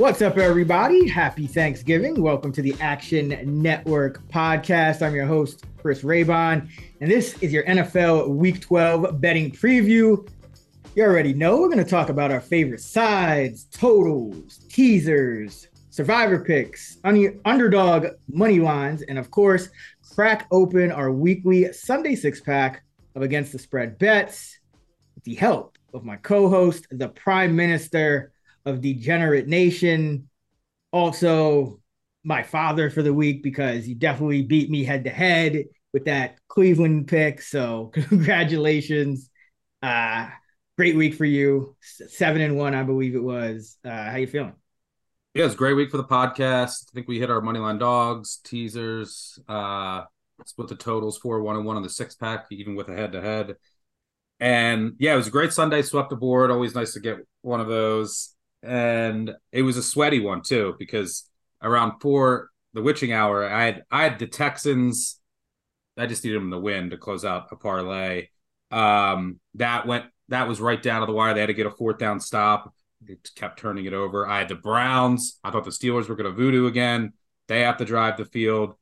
What's up, everybody? Happy Thanksgiving. Welcome to the Action Network podcast. I'm your host, Chris Raybon, and this is your NFL Week 12 betting preview. You already know we're going to talk about our favorite sides, totals, teasers, survivor picks, un- underdog money lines, and of course, crack open our weekly Sunday six pack of Against the Spread bets with the help of my co host, the Prime Minister of Degenerate Nation, also my father for the week because you definitely beat me head to head with that Cleveland pick. So, congratulations. Uh, great week for you. Seven and one, I believe it was. Uh, how you feeling? Yeah, it's a great week for the podcast. I think we hit our moneyline dogs, teasers, uh, split the totals four one and one on the six pack, even with a head to head. And yeah, it was a great Sunday, swept the board. Always nice to get one of those. And it was a sweaty one too, because around four, the witching hour, I had I had the Texans. I just needed them to win to close out a parlay. Um, that went that was right down to the wire. They had to get a fourth down stop. It kept turning it over. I had the Browns. I thought the Steelers were going to voodoo again. They have to drive the field.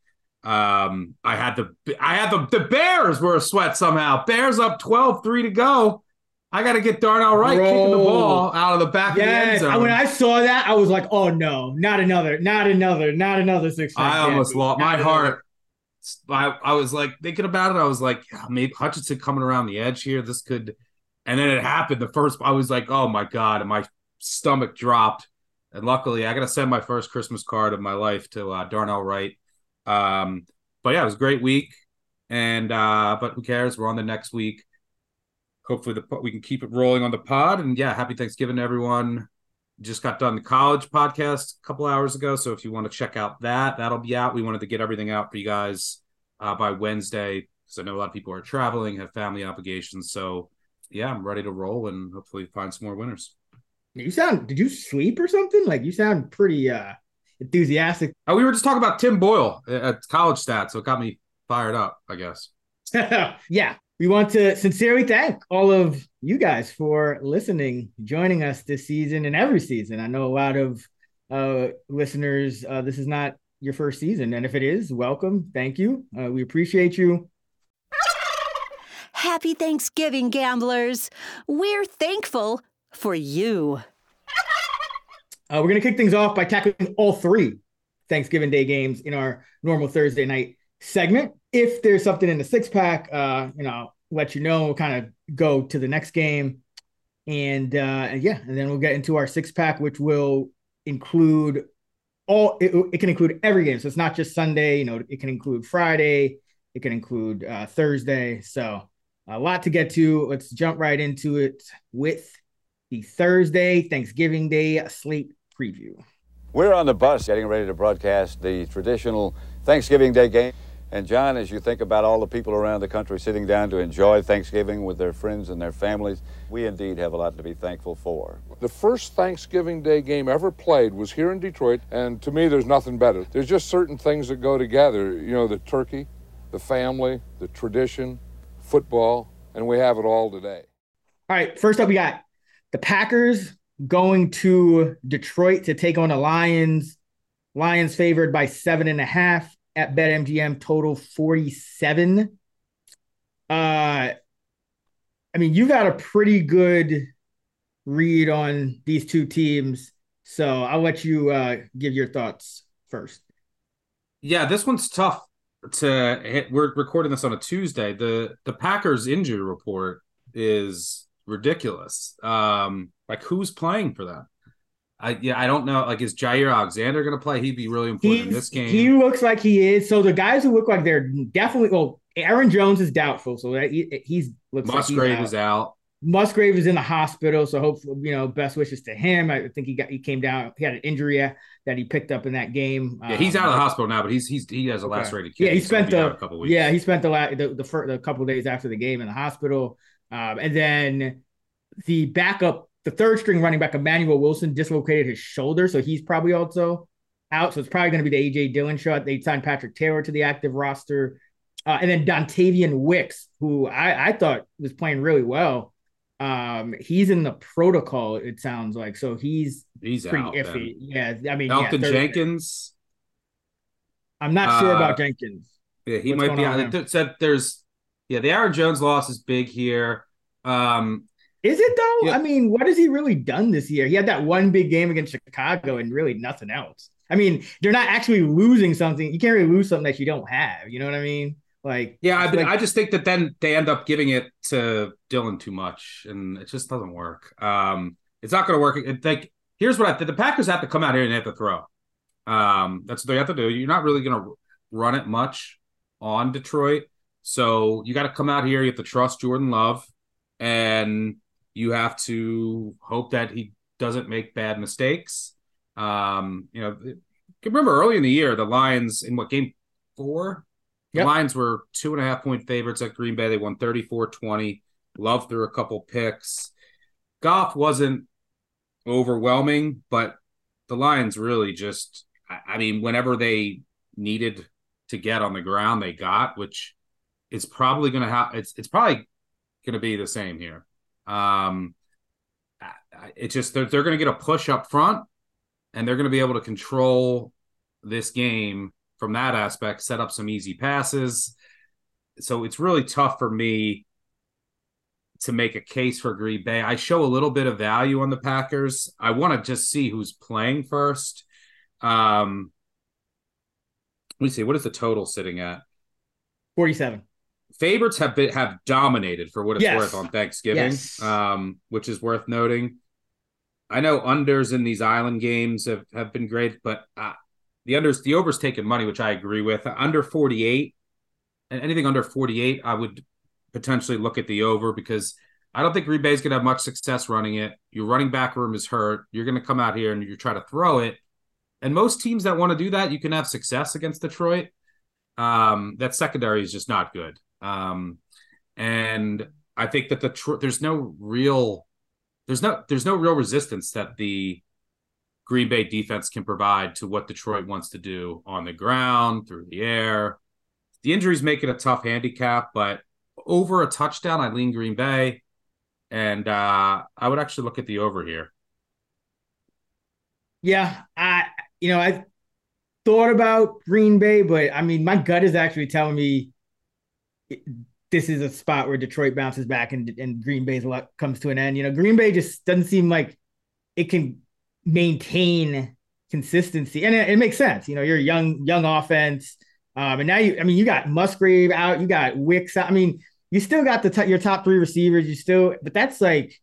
Um, I had the I had the the Bears were a sweat somehow. Bears up 12-3 to go. I got to get Darnell Wright Bro. kicking the ball out of the back of the end Yes. zone. When I saw that, I was like, oh no, not another, not another, not another six. I almost lost my Not heart. I, I was like thinking about it. I was like, yeah, maybe Hutchinson coming around the edge here. This could, and then it happened. The first, I was like, oh my god, and my stomach dropped. And luckily, I got to send my first Christmas card of my life to uh, Darnell Wright. Um, but yeah, it was a great week. And uh, but who cares? We're on the next week. Hopefully, the we can keep it rolling on the pod. And yeah, happy Thanksgiving to everyone just got done the college podcast a couple hours ago. So if you want to check out that, that'll be out. We wanted to get everything out for you guys uh, by Wednesday because I know a lot of people are traveling, have family obligations. So yeah, I'm ready to roll and hopefully find some more winners. You sound. Did you sleep or something? Like you sound pretty uh enthusiastic. Oh, we were just talking about Tim Boyle at college stats, so it got me fired up. I guess. yeah, we want to sincerely thank all of you guys for listening, joining us this season and every season. I know a lot of uh, listeners. Uh, this is not your first season, and if it is, welcome. Thank you. Uh, we appreciate you. Happy Thanksgiving, gamblers. We're thankful for you. Uh, we're going to kick things off by tackling all three Thanksgiving Day games in our normal Thursday night segment. If there's something in the six pack, uh, you know, I'll let you know. We'll kind of go to the next game, and uh, yeah, and then we'll get into our six pack, which will include all. It, it can include every game, so it's not just Sunday. You know, it can include Friday. It can include uh, Thursday. So a lot to get to. Let's jump right into it with the Thursday Thanksgiving Day slate preview. We're on the bus getting ready to broadcast the traditional Thanksgiving Day game. And John, as you think about all the people around the country sitting down to enjoy Thanksgiving with their friends and their families, we indeed have a lot to be thankful for. The first Thanksgiving Day game ever played was here in Detroit, and to me, there's nothing better. There's just certain things that go together. You know, the turkey, the family, the tradition, football, and we have it all today. All right, first up, we got the Packers going to Detroit to take on the Lions. Lions favored by seven and a half at BetMGM, total 47. Uh, I mean, you got a pretty good read on these two teams. So I'll let you uh, give your thoughts first. Yeah, this one's tough to hit. We're recording this on a Tuesday. The the Packers injury report is ridiculous. Um, like who's playing for them? I yeah, I don't know. Like, is Jaire Alexander going to play? He'd be really important in this game. He looks like he is. So the guys who look like they're definitely well, Aaron Jones is doubtful. So that he, he's looks Musgrave like he's is out. Musgrave is in the hospital, so hopefully, you know, best wishes to him. I think he got he came down. He had an injury uh, that he picked up in that game. Yeah, he's Um, out of the hospital now, but he's he's he has a Okay. lacerated kidney. Yeah, he so spent out the a couple weeks. yeah he spent the la- the the, fir- the couple days after the game in the hospital, um, and then the backup, the third string running back Emmanuel Wilson dislocated his shoulder, so he's probably also out. So it's probably going to be the AJ Dillon shot. They signed Patrick Taylor to the active roster, uh, and then Dontayvion Wicks, who I I thought was playing really well. Um, he's in the protocol. It sounds like so he's he's pretty out. iffy. then. Yeah, I mean, yeah, Elgton third- Jenkins. I'm not sure Uh, about Jenkins. Yeah, he What's might be on out. said there's yeah, the Aaron Jones loss is big here. Um, Is it though? Yeah. I mean, what has he really done this year? He had that one big game against Chicago and really nothing else. I mean, they're not actually losing something. You can't really lose something that you don't have. You know what I mean? Like, yeah, I, like- I just think that then they end up giving it to Dillon too much, and it just doesn't work. Um, it's not going to work. It, like, here's what I think: the Packers have to come out here and they have to throw. Um, that's what they have to do. You're not really going to run it much on Detroit, so you got to come out here. You have to trust Jordan Love, and you have to hope that he doesn't make bad mistakes. Um, you know, remember early in the year, the Lions in what game four? The Yep. Lions were two and a half point favorites at Green Bay. They won 34 20. Love threw a couple picks. Goff wasn't overwhelming, but the Lions really just, I I mean, whenever they needed to get on the ground, they got, which is probably going to have, it's, it's probably going to be the same here. Um, it's just, they're, they're going to get a push up front and they're going to be able to control this game from that aspect, set up some easy passes. So it's really tough for me to make a case for Green Bay. I show a little bit of value on the Packers. I want to just see who's playing first. Um, let me see. What is the total sitting at? 47. Favorites have been have dominated for what it's Yes. worth on Thanksgiving, Yes. um, which is worth noting. I know unders in these island games have, have been great, but uh, the unders the overs taking money, which I agree with. Under 48 and anything under 48, I would potentially look at the over because I don't think Green Bay's gonna have much success running it. Your running back room is hurt. You're gonna come out here and you try to throw it. And most teams that want to do that, you can have success against Detroit. Um, that secondary is just not good. Um, and I think that the tr- there's no real there's no there's no real resistance that the Green Bay defense can provide to what Detroit wants to do on the ground, through the air. The injuries make it a tough handicap, but over a touchdown, I lean Green Bay, and uh, I would actually look at the over here. Yeah, I you know I thought about Green Bay, but I mean my gut is actually telling me this is a spot where Detroit bounces back and and Green Bay's luck comes to an end. You know, Green Bay just doesn't seem like it can maintain consistency, and it, it makes sense. You know, you're a young young offense, um, and now you I mean you got Musgrave out, you got Wicks out. I mean, you still got the t- your top three receivers. You still, but that's like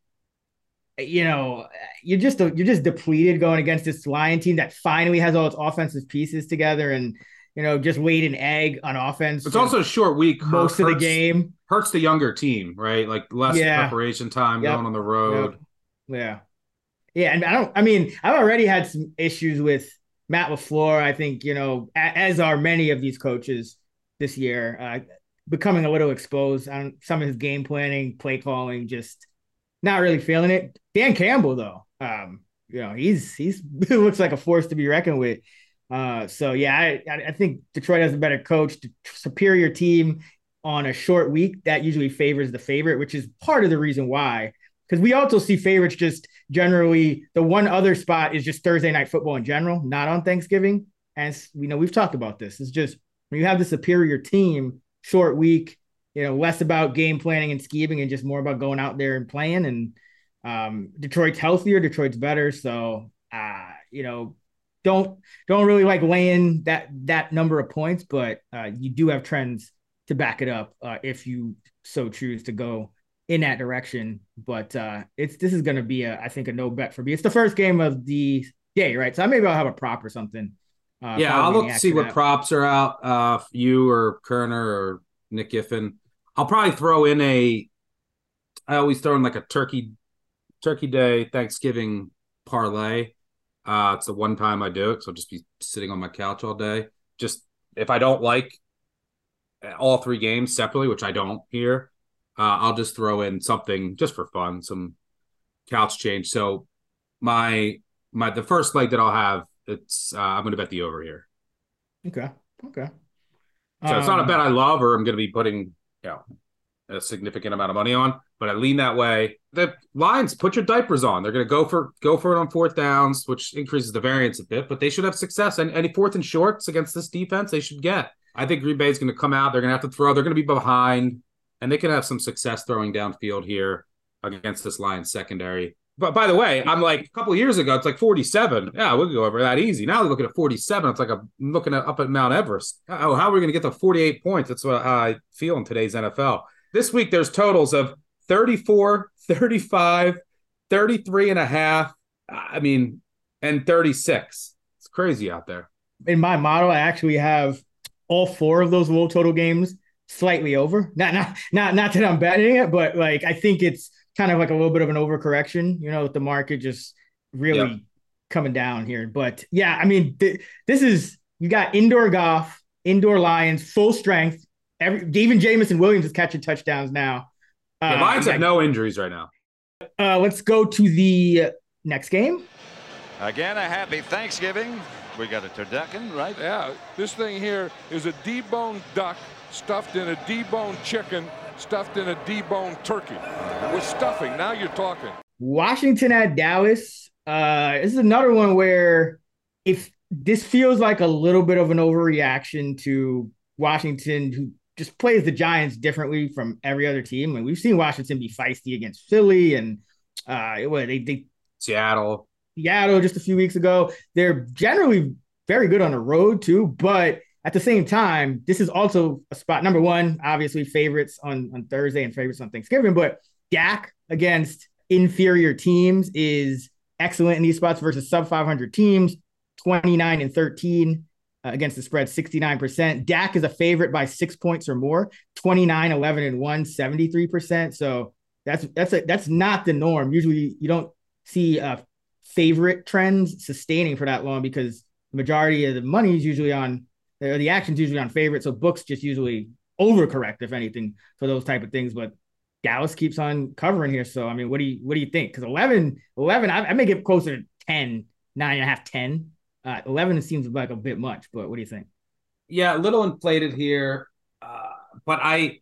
you know, you're just you're just depleted going against this Lion team that finally has all its offensive pieces together, and you know, just laid an egg on offense. It's also a short week. most of the game. hurts the younger team, right? Like less Yeah. preparation time Yep. going on the road. Yeah, yeah, and I don't. I mean, I've already had some issues with Matt LaFleur. I think you know, as are many of these coaches this year, uh, becoming a little exposed on some of his game planning, play calling, just not really feeling it. Dan Campbell, though, um, you know, he's he's he looks like a force to be reckoned with. Uh, so yeah, I I think Detroit has a better coach, superior team on a short week. That usually favors the favorite, which is part of the reason why. Because we also see favorites just generally. The one other spot is just Thursday night football in general, not on Thanksgiving. As we know, we've talked about this. It's just when you have the superior team, short week, you know, less about game planning and scheming and just more about going out there and playing. And um, Detroit's healthier, Detroit's better. So, uh, you know, don't don't really like laying that that number of points, but uh, you do have trends to back it up uh, if you so choose to go in that direction. But uh, it's this is going to be a I think a no bet for me. It's the first game of the day, right? So I maybe I'll have a prop or something. Uh, yeah, I'll look to see what props are out. Uh, you or Koerner or Nick Giffen. I'll probably throw in a I always throw in like a turkey turkey day Thanksgiving parlay. Uh, it's the one time I do it, so I'll just be sitting on my couch all day. Just if I don't like all three games separately, which I don't here, uh, I'll just throw in something just for fun, some couch change. So my my the first leg that I'll have, it's uh, I'm going to bet the over here. Okay. Okay. So um, it's not a Um, bet I love or I'm going to be putting you know a significant amount of money on, but I lean that way. The Lions put your diapers on. They're going to go for go for it on fourth downs, which increases the variance a bit, but they should have success. And any fourth and shorts against this defense, they should get. I think Green Bay is going to come out. They're going to have to throw. They're going to be behind, and they can have some success throwing downfield here against this Lions secondary. But by the way, I'm like a couple years ago, it's like 47. Yeah, we'll go over that easy. Now they're looking at 47, it's like I'm looking at up at Mount Everest. Oh, how are we going to get to 48 points? That's what I feel in today's NFL. This week, there's totals of 34, 35, 33 and a half. I mean, and 36. It's crazy out there. in my model, I actually have all four of those low total games slightly over. Not not not not that I'm betting it, but like I think it's kind of like a little bit of an overcorrection, you know, with the market just really Yep. coming down here. But yeah, I mean, th- this is you got indoor Goff, indoor Lions, full strength. Every even Jameson Williams is catching touchdowns now. The Uh, Lions have no injuries right now. uh, let's go to the next game. Again, a happy Thanksgiving. We got a turducken, right? Yeah, this thing here is a deboned duck stuffed in a deboned chicken stuffed in a deboned turkey with stuffing. Now you're talking. Washington at Dallas. Uh, this is another one where if this feels like a little bit of an overreaction to Washington, who just plays the Giants differently from every other team. And we've seen Washington be feisty against Philly and uh, what they they Seattle. Seattle just a few weeks ago. They're generally very good on the road too, but at the same time, this is also a spot number one, obviously favorites on, on Thursday and favorites on Thanksgiving. But Dak against inferior teams is excellent in these spots versus sub 500 teams, 29 and 13 uh, against the spread, 69%. Dak is a favorite by six points or more, 29, 11 and 1, 73%. So that's that's a, that's not the norm. Usually you don't see uh, favorite trends sustaining for that long because the majority of the money is usually on or the action's usually on favorite. So books just usually overcorrect, if anything, for those type of things. But Dallas keeps on covering here. So I mean, what do you what do you think? Because 11, 11, I, I may get closer to 10, nine and a half, 10. Uh, 11 seems like a bit much, but what do you think? Yeah, a little inflated here. Uh, but I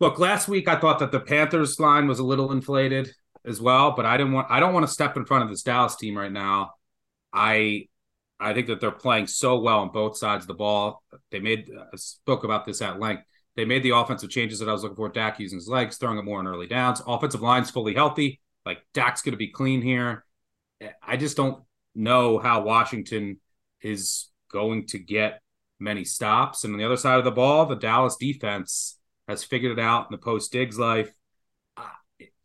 look last week I thought that the Panthers line was a little inflated as well, but I didn't want I don't want to step in front of this Dallas team right now. I I think that they're playing so well on both sides of the ball. They made I spoke about this at length. They made the offensive changes that I was looking for. Dak using his legs, throwing it more on early downs. Offensive line's fully healthy. Like Dak's going to be clean here. I just don't know how Washington is going to get many stops. And on the other side of the ball, the Dallas defense has figured it out in the post Diggs life. Uh,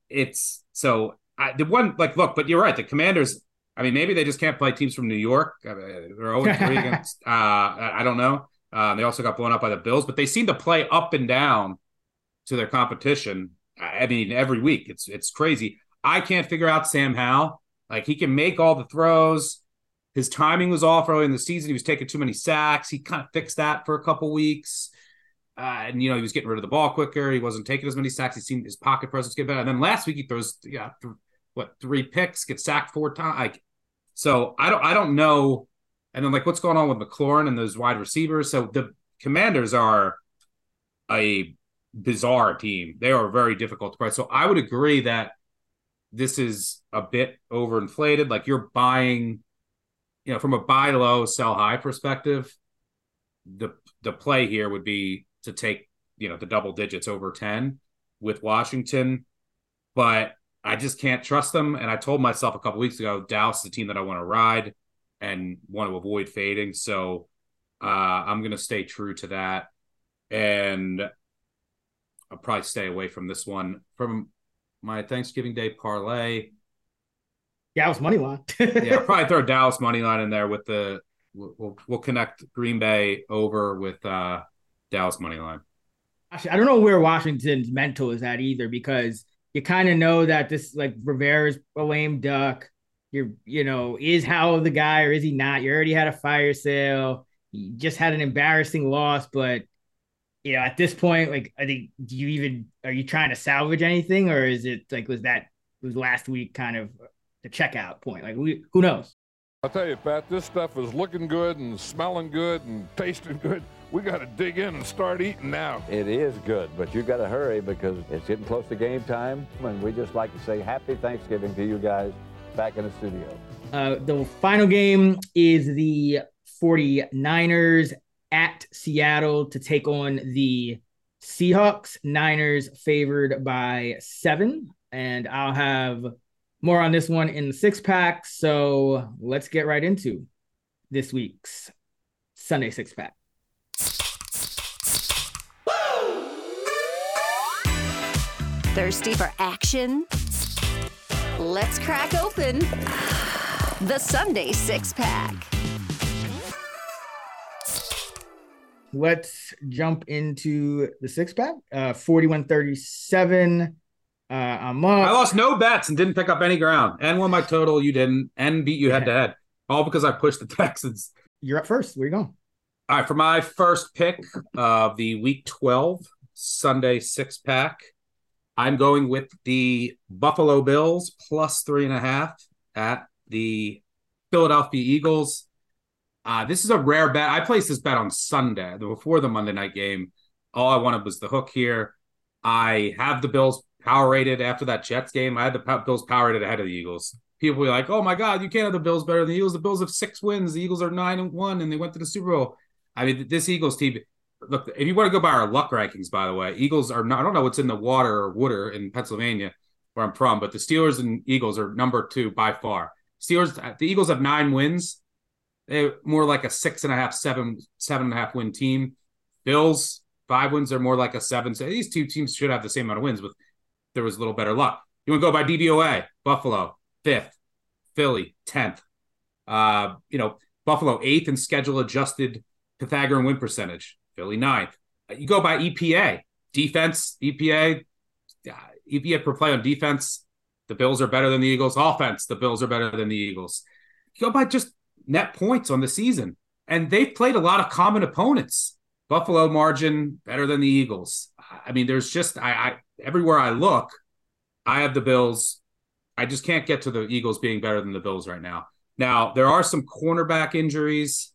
It's so I, the one like look, but you're right. The Commanders. I mean, maybe they just can't play teams from New York. I mean, they're 0 3 against. Uh, I don't know. Uh, they also got blown up by the Bills, but they seem to play up and down to their competition. I I mean, every week it's it's crazy. I can't figure out Sam Howell. Like he can make all the throws. His timing was off early in the season. He was taking too many sacks. He kind of fixed that for a couple weeks. Uh, and you know he was getting rid of the ball quicker. He wasn't taking as many sacks. He seemed his pocket presence get better. And then last week he throws yeah th- what three picks, gets sacked four times. Like so, I don't I don't know. And then like what's going on with McLaurin and those wide receivers? So the Commanders are a bizarre team. They are very difficult to play. So I would agree that this is a bit overinflated. Like you're buying, you know, from a buy low, sell high perspective. The the play here would be to take, you know, the double digits over 10 with Washington. But I just can't trust them. And I told myself a couple weeks ago, Dallas is the team that I want to ride and want to avoid fading. So uh, I'm going to stay true to that. And I'll probably stay away from this one. From my Thanksgiving Day parlay, Dallas money line. yeah, I'll probably throw Dallas money line in there with the we'll we'll, connect Green Bay over with uh Dallas money line. Actually, I don't know where Washington's mental is at either because you kind of know that this like Rivera's a lame duck. You're, you know, is how the guy or is he not? You already had a fire sale. You just had an embarrassing loss, but you know, at this point, like, I think, do you even are you trying to salvage anything, or is it like was that was last week kind of the checkout point? Like, we, who knows? I'll tell you, Pat, this stuff is looking good and smelling good and tasting good. We got to dig in and start eating now. It is good, but you got to hurry because it's getting close to game time. And we just like to say happy Thanksgiving to you guys back in the studio. Uh, the final game is the 49ers at Seattle to take on the Seahawks. Niners favored by seven. And I'll have more on this one in the six pack. So let's get right into this week's Sunday six pack. Thirsty for action? Let's crack open the Sunday six pack. Let's jump into the six pack. Uh, 4137. Uh, I'm up. I lost no bets and didn't pick up any ground, and won my total. You didn't, and beat you head to head, all because I pushed the Texans. You're up first. Where you going? All right, for my first pick of the Week 12 Sunday six pack, I'm going with the Buffalo Bills plus three and a half at the Philadelphia Eagles. Uh, this is a rare bet. I placed this bet on Sunday before the Monday night game. All I wanted was the hook here. I have the Bills power rated after that Jets game. I had the Bills power rated ahead of the Eagles. People were like, "Oh my God, you can't have the Bills better than the Eagles. The Bills have six wins. The Eagles are nine and one, and they went to the Super Bowl." I mean, this Eagles team. Look, if you want to go by our luck rankings, by the way, Eagles are not. I don't know what's in the water or water in Pennsylvania, where I'm from, but the Steelers and Eagles are number two by far. Steelers, the Eagles have nine wins. They're more like a six and a half, seven, seven and a half win team. Bills five wins are more like a seven. So these two teams should have the same amount of wins, but there was a little better luck. You want to go by DVOA? Buffalo fifth, Philly tenth. Uh, you know, Buffalo eighth in schedule adjusted Pythagorean win percentage. Philly ninth. You go by EPA defense. EPA EPA per play on defense. The Bills are better than the Eagles. Offense. The Bills are better than the Eagles. You go by just net points on the season, and they've played a lot of common opponents. Buffalo margin better than the Eagles. I mean, there's just I, I everywhere I look, I have the Bills. I just can't get to the Eagles being better than the Bills right now. Now there are some cornerback injuries,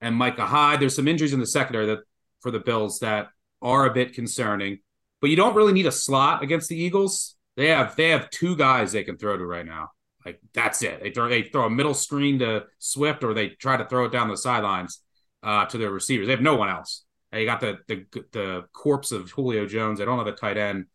and Micah Hyde. There's some injuries in the secondary that for the Bills that are a bit concerning. But you don't really need a slot against the Eagles. They have they have two guys they can throw to right now. Like that's it. They throw they throw a middle screen to Swift, or they try to throw it down the sidelines uh, to their receivers. They have no one else. They got the the the corpse of Julio Jones. They don't have a tight end,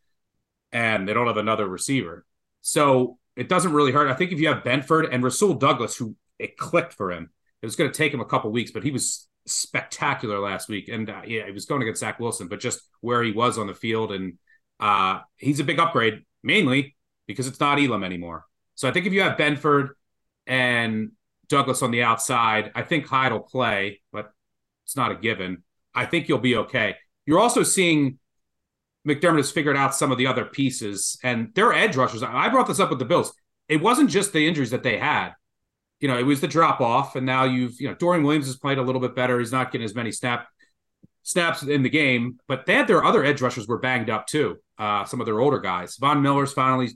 and they don't have another receiver. So it doesn't really hurt. I think if you have Benford and Rasul Douglas, who it clicked for him, it was going to take him a couple weeks, but he was spectacular last week. And uh, yeah, he was going against Zach Wilson, but just where he was on the field, and uh, he's a big upgrade, mainly because it's not Elam anymore. So I think if you have Benford and Douglas on the outside, I think Hyde will play, but it's not a given. I think you'll be okay. You're also seeing McDermott has figured out some of the other pieces, and their edge rushers. I brought this up with the Bills. It wasn't just the injuries that they had. You know, it was the drop off, and now you've you know Dorian Williams has played a little bit better. He's not getting as many snap snaps in the game, but they had their other edge rushers were banged up too. Uh, some of their older guys. Von Miller's finally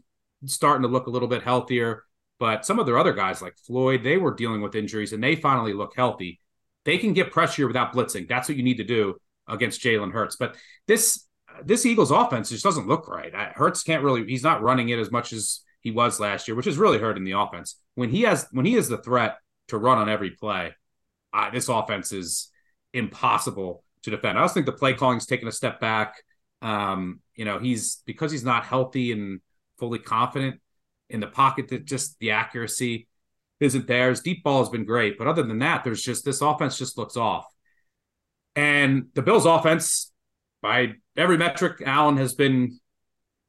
starting to look a little bit healthier, but some of their other guys like Floyd, they were dealing with injuries, and they finally look healthy. They can get pressure without blitzing. That's what you need to do against Jalen Hurts. But this this Eagles offense just doesn't look right. Hurts can't really. He's not running it as much as he was last year, which is really hurting the offense. When he has when he is the threat to run on every play, this offense is impossible to defend. I also think the play calling's taken a step back. Um, you know, he's because he's not healthy and fully confident in the pocket that just the accuracy isn't there. His deep ball has been great, but other than that, there's just this offense just looks off. And the Bills' offense, by every metric, Allen has been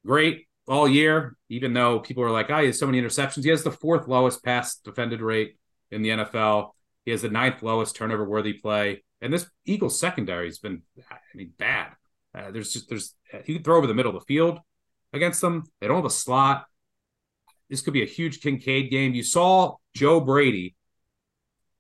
great all year, even though people are like, oh, he has so many interceptions. He has the fourth lowest pass defended rate in the NFL. He has the ninth lowest turnover worthy play. And this Eagles secondary has been, I mean, bad. Uh, there's just, there's, he can throw over the middle of the field. Against them. They don't have a slot. This could be a huge Kincaid game. You saw Joe Brady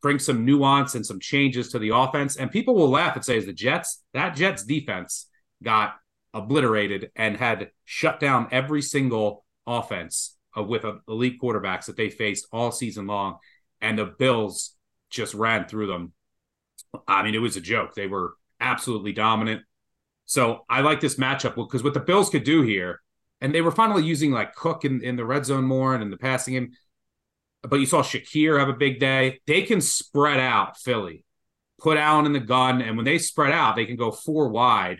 bring some nuance and some changes to the offense, and people will laugh and say, "Is the Jets that Jets defense got obliterated and had shut down every single offense with elite quarterbacks that they faced all season long, and the Bills just ran through them. I mean, it was a joke. They were absolutely dominant. So I like this matchup because what the Bills could do here, and they were finally using like Cook in, in the red zone more and in the passing game. But you saw Shakir have a big day. They can spread out Philly, put Allen in the gun, and when they spread out, they can go four wide.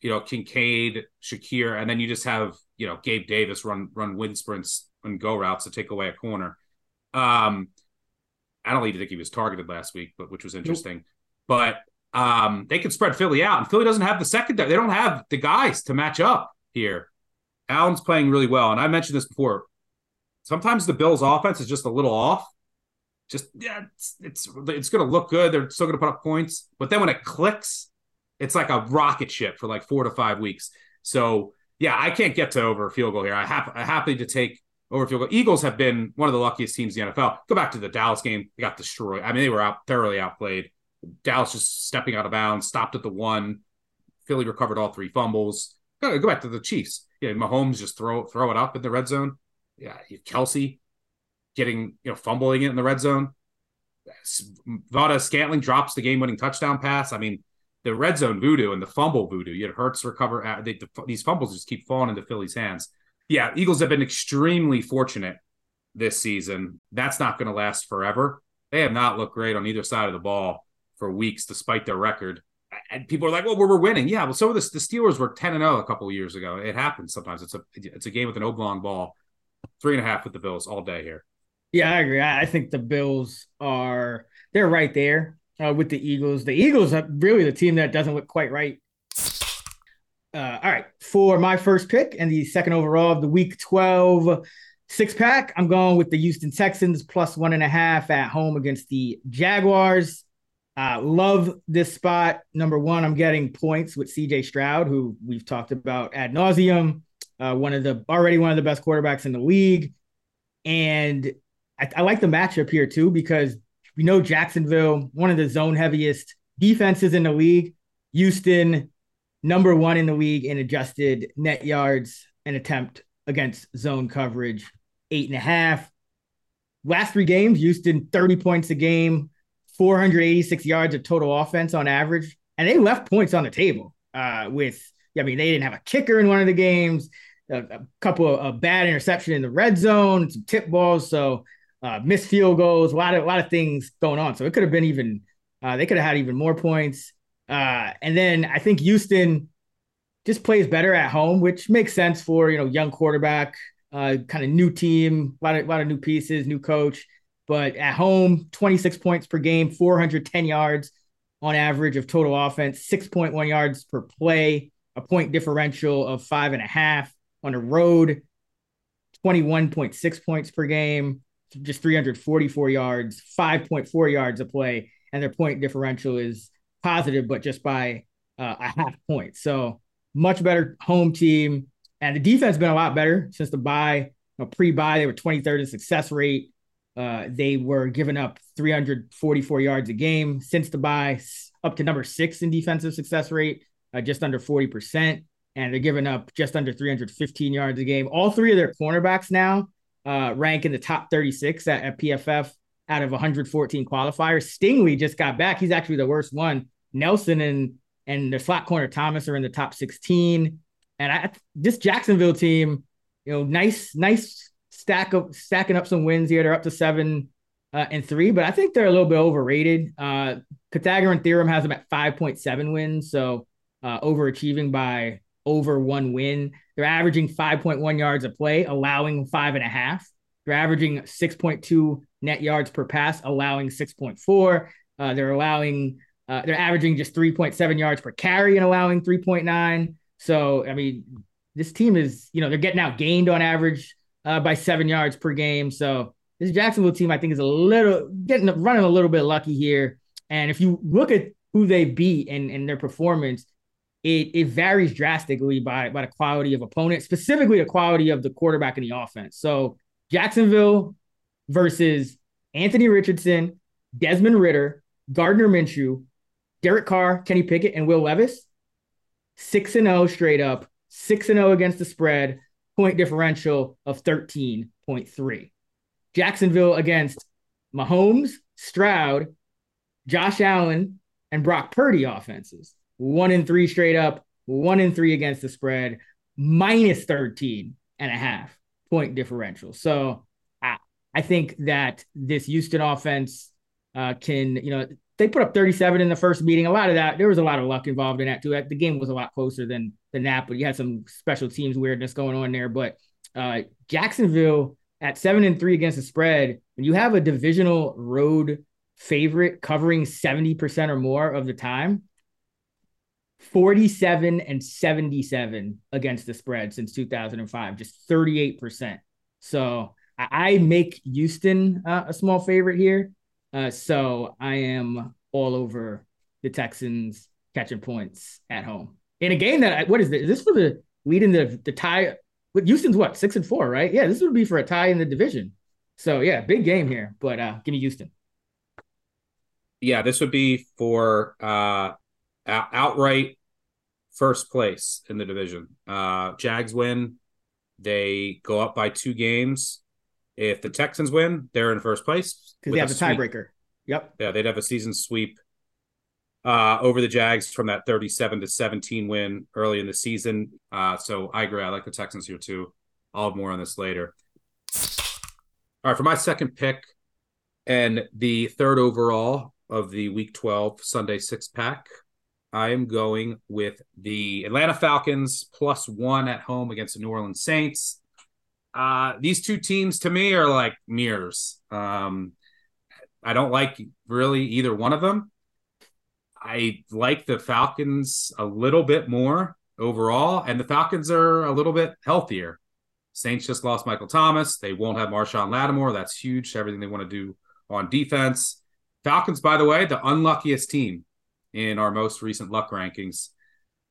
You know, Kincaid, Shakir, and then you just have you know Gabe Davis run run wind sprints and go routes to take away a corner. Um, I don't even think he was targeted last week, but which was interesting. Nope. But um, they can spread Philly out, and Philly doesn't have the secondary. They don't have the guys to match up here. Allen's playing really well, and I mentioned this before. Sometimes the Bills' offense is just a little off. Just yeah, it's it's, it's going to look good. They're still going to put up points, but then when it clicks, it's like a rocket ship for like four to five weeks. So yeah, I can't get to over field goal here. I have I happy to take over field goal. Eagles have been one of the luckiest teams in the NFL. Go back to the Dallas game; they got destroyed. I mean, they were out thoroughly outplayed. Dallas just stepping out of bounds, stopped at the one. Philly recovered all three fumbles. Go, go back to the Chiefs. Yeah, Mahomes just throw throw it up in the red zone. Yeah, Kelce getting you know fumbling it in the red zone. Valdes-Scantling drops the game winning touchdown pass. I mean, the red zone voodoo and the fumble voodoo. You had Hurts recover. Uh, they, the, these fumbles just keep falling into Philly's hands. Yeah, Eagles have been extremely fortunate this season. That's not going to last forever. They have not looked great on either side of the ball for weeks, despite their record. And people are like, "Well, we're winning." Yeah, well, so the, the Steelers were ten and zero oh a couple of years ago. It happens sometimes. It's a it's a game with an oblong ball. Three and a half with the Bills all day here. Yeah, I agree. I think the Bills are they're right there uh, with the Eagles. The Eagles are really the team that doesn't look quite right. Uh, all right, for my first pick and the second overall of the Week Twelve six pack, I'm going with the Houston Texans plus one and a half at home against the Jaguars. Uh, love this spot. Number one, I'm getting points with CJ Stroud, who we've talked about ad nauseum. Uh, one of the already one of the best quarterbacks in the league, and I, I like the matchup here too because we know Jacksonville, one of the zone heaviest defenses in the league. Houston, number one in the league in adjusted net yards and attempt against zone coverage, eight and a half. Last three games, Houston 30 points a game, 486 yards of total offense on average, and they left points on the table. Uh, with I mean, they didn't have a kicker in one of the games, a, a couple of, of bad interception in the red zone, some tip balls, so uh, missed field goals, a lot of a lot of things going on. So it could have been even uh, they could have had even more points. Uh, and then I think Houston just plays better at home, which makes sense for you know young quarterback, uh, kind of new team, a lot of a lot of new pieces, new coach. But at home, 26 points per game, 410 yards on average of total offense, 6.1 yards per play, a point differential of five and a half on the road, 21.6 points per game, just 344 yards, 5.4 yards a play, and their point differential is positive, but just by uh, a half point. So much better home team. And the defense has been a lot better since the buy. You know, pre-bye, they were 23rd in success rate. Uh, they were giving up 344 yards a game since the bye, up to number six in defensive success rate, uh, just under 40%. And they're giving up just under 315 yards a game. All three of their cornerbacks now uh, rank in the top 36 at, at PFF out of 114 qualifiers. Stingley just got back. He's actually the worst one. Nelson and and the flat corner Thomas are in the top 16. And I, this Jacksonville team, you know, nice, nice stack of stacking up some wins here. They're up to seven uh, and three, but I think they're a little bit overrated. Uh, Pythagorean theorem has them at 5.7 wins, so uh, overachieving by over one win. They're averaging 5.1 yards a play, allowing five and a half. They're averaging 6.2 net yards per pass, allowing 6.4. Uh, they're allowing, uh, they're averaging just 3.7 yards per carry and allowing 3.9. So, I mean, this team is, you know, they're getting out gained on average uh, by seven yards per game. So this Jacksonville team, I think, is a little getting running a little bit lucky here. And if you look at who they beat and, and their performance, it it varies drastically by by the quality of opponent, specifically the quality of the quarterback in the offense. So Jacksonville versus Anthony Richardson, Desmond Ridder, Gardner Minshew, Derek Carr, Kenny Pickett, and Will Levis. Six and zero straight up. Six and zero against the spread. Point differential of thirteen point three. Jacksonville against Mahomes, Stroud, Josh Allen, and Brock Purdy offenses. One in three straight up, one in three against the spread, minus 13 and a half point differential. So I, I think that this Houston offense uh, can, you know, they put up 37 in the first meeting. A lot of that, there was a lot of luck involved in that too. The game was a lot closer than that, but you had some special teams weirdness going on there. But uh, Jacksonville at seven and three against the spread, when you have a divisional road favorite covering 70% or more of the time, 47 and 77 against the spread since 2005, just 38%. So I, make Houston uh, a small favorite here. Uh, so I am all over the Texans catching points at home in a game that what is this? Is this for the lead in the the tie? With Houston's what six and four, right? Yeah, this would be for a tie in the division. So yeah, big game here. But uh, give me Houston. Yeah, this would be for uh, outright first place in the division. Uh, Jags win, they go up by two games. If the Texans win, they're in first place because they have the tiebreaker. Yep. Yeah, they'd have a season sweep uh, over the Jags from that 37 to 17 win early in the season. Uh, so I agree. I like the Texans here too. I'll have more on this later. All right, for my second pick and the third overall of the Week 12 Sunday six pack, I am going with the Atlanta Falcons plus one at home against the New Orleans Saints. Uh, these two teams to me are like mirrors. Um, I don't like really either one of them. I like the Falcons a little bit more overall, and the Falcons are a little bit healthier. Saints just lost Michael Thomas. They won't have Marshon Lattimore. That's huge. Everything they want to do on defense. Falcons, by the way, the unluckiest team in our most recent luck rankings.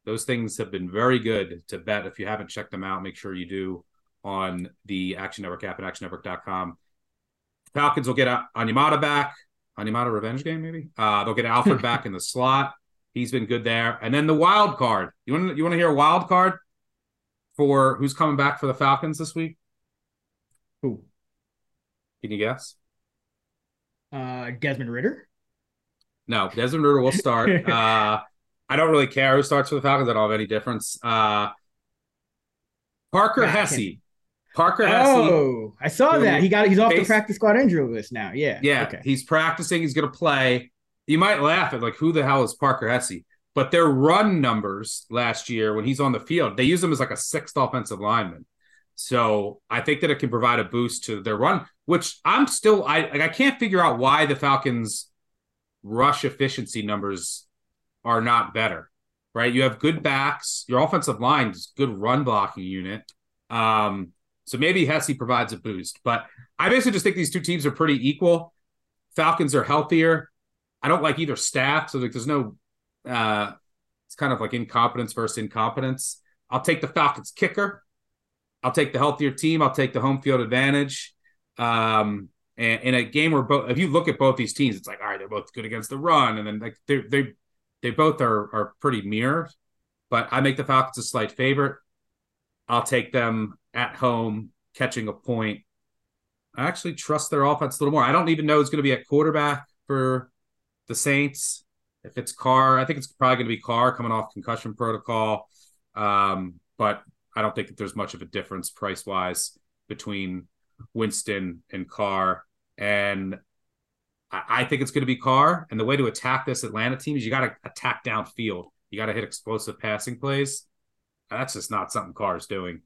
Those things have been very good to bet. If you haven't checked them out, make sure you do on the Action Network app and actionnetwork.com. Falcons will get Onyemata back. Onyemata revenge game, maybe. Uh, they'll get Alfred back in the slot. He's been good there. And then the wild card. You want to you want to hear a wild card for who's coming back for the Falcons this week? Who? Can you guess? Uh, Desmond Ridder. No, Desmond Ridder will start. uh, I don't really care who starts for the Falcons. I don't have any difference. Uh, Parker Hesse Parker Hesse. Oh, I saw that. He got he's off the practice squad injury list now. Yeah. Yeah. Okay. He's practicing. He's gonna play. You might laugh at like who the hell is Parker Hesse? But their run numbers last year when he's on the field, they use him as like a sixth offensive lineman. So I think that it can provide a boost to their run, which I'm still I like I can't figure out why the Falcons rush efficiency numbers are not better. Right? You have good backs, your offensive line is good run blocking unit. Um, so maybe Hesse provides a boost. But I basically just think these two teams are pretty equal. Falcons are healthier. I don't like either staff, so like there's no uh it's kind of like incompetence versus incompetence. I'll take the Falcons kicker. I'll take the healthier team. I'll take the home field advantage. Um and in a game where both if you look at both these teams, it's like, all right, they're both good against the run, and then like they they they both are are pretty mirror. But I make the Falcons a slight favorite. I'll take them at home catching a point. I actually trust their offense a little more. I don't even know who's going to be at quarterback for the Saints. If it's Carr, I think it's probably going to be Carr coming off concussion protocol. Um, but I don't think that there's much of a difference price wise between Winston and Carr. And I, think it's going to be Carr. And the way to attack this Atlanta team is you got to attack downfield. You got to hit explosive passing plays. That's just not something Carr is doing.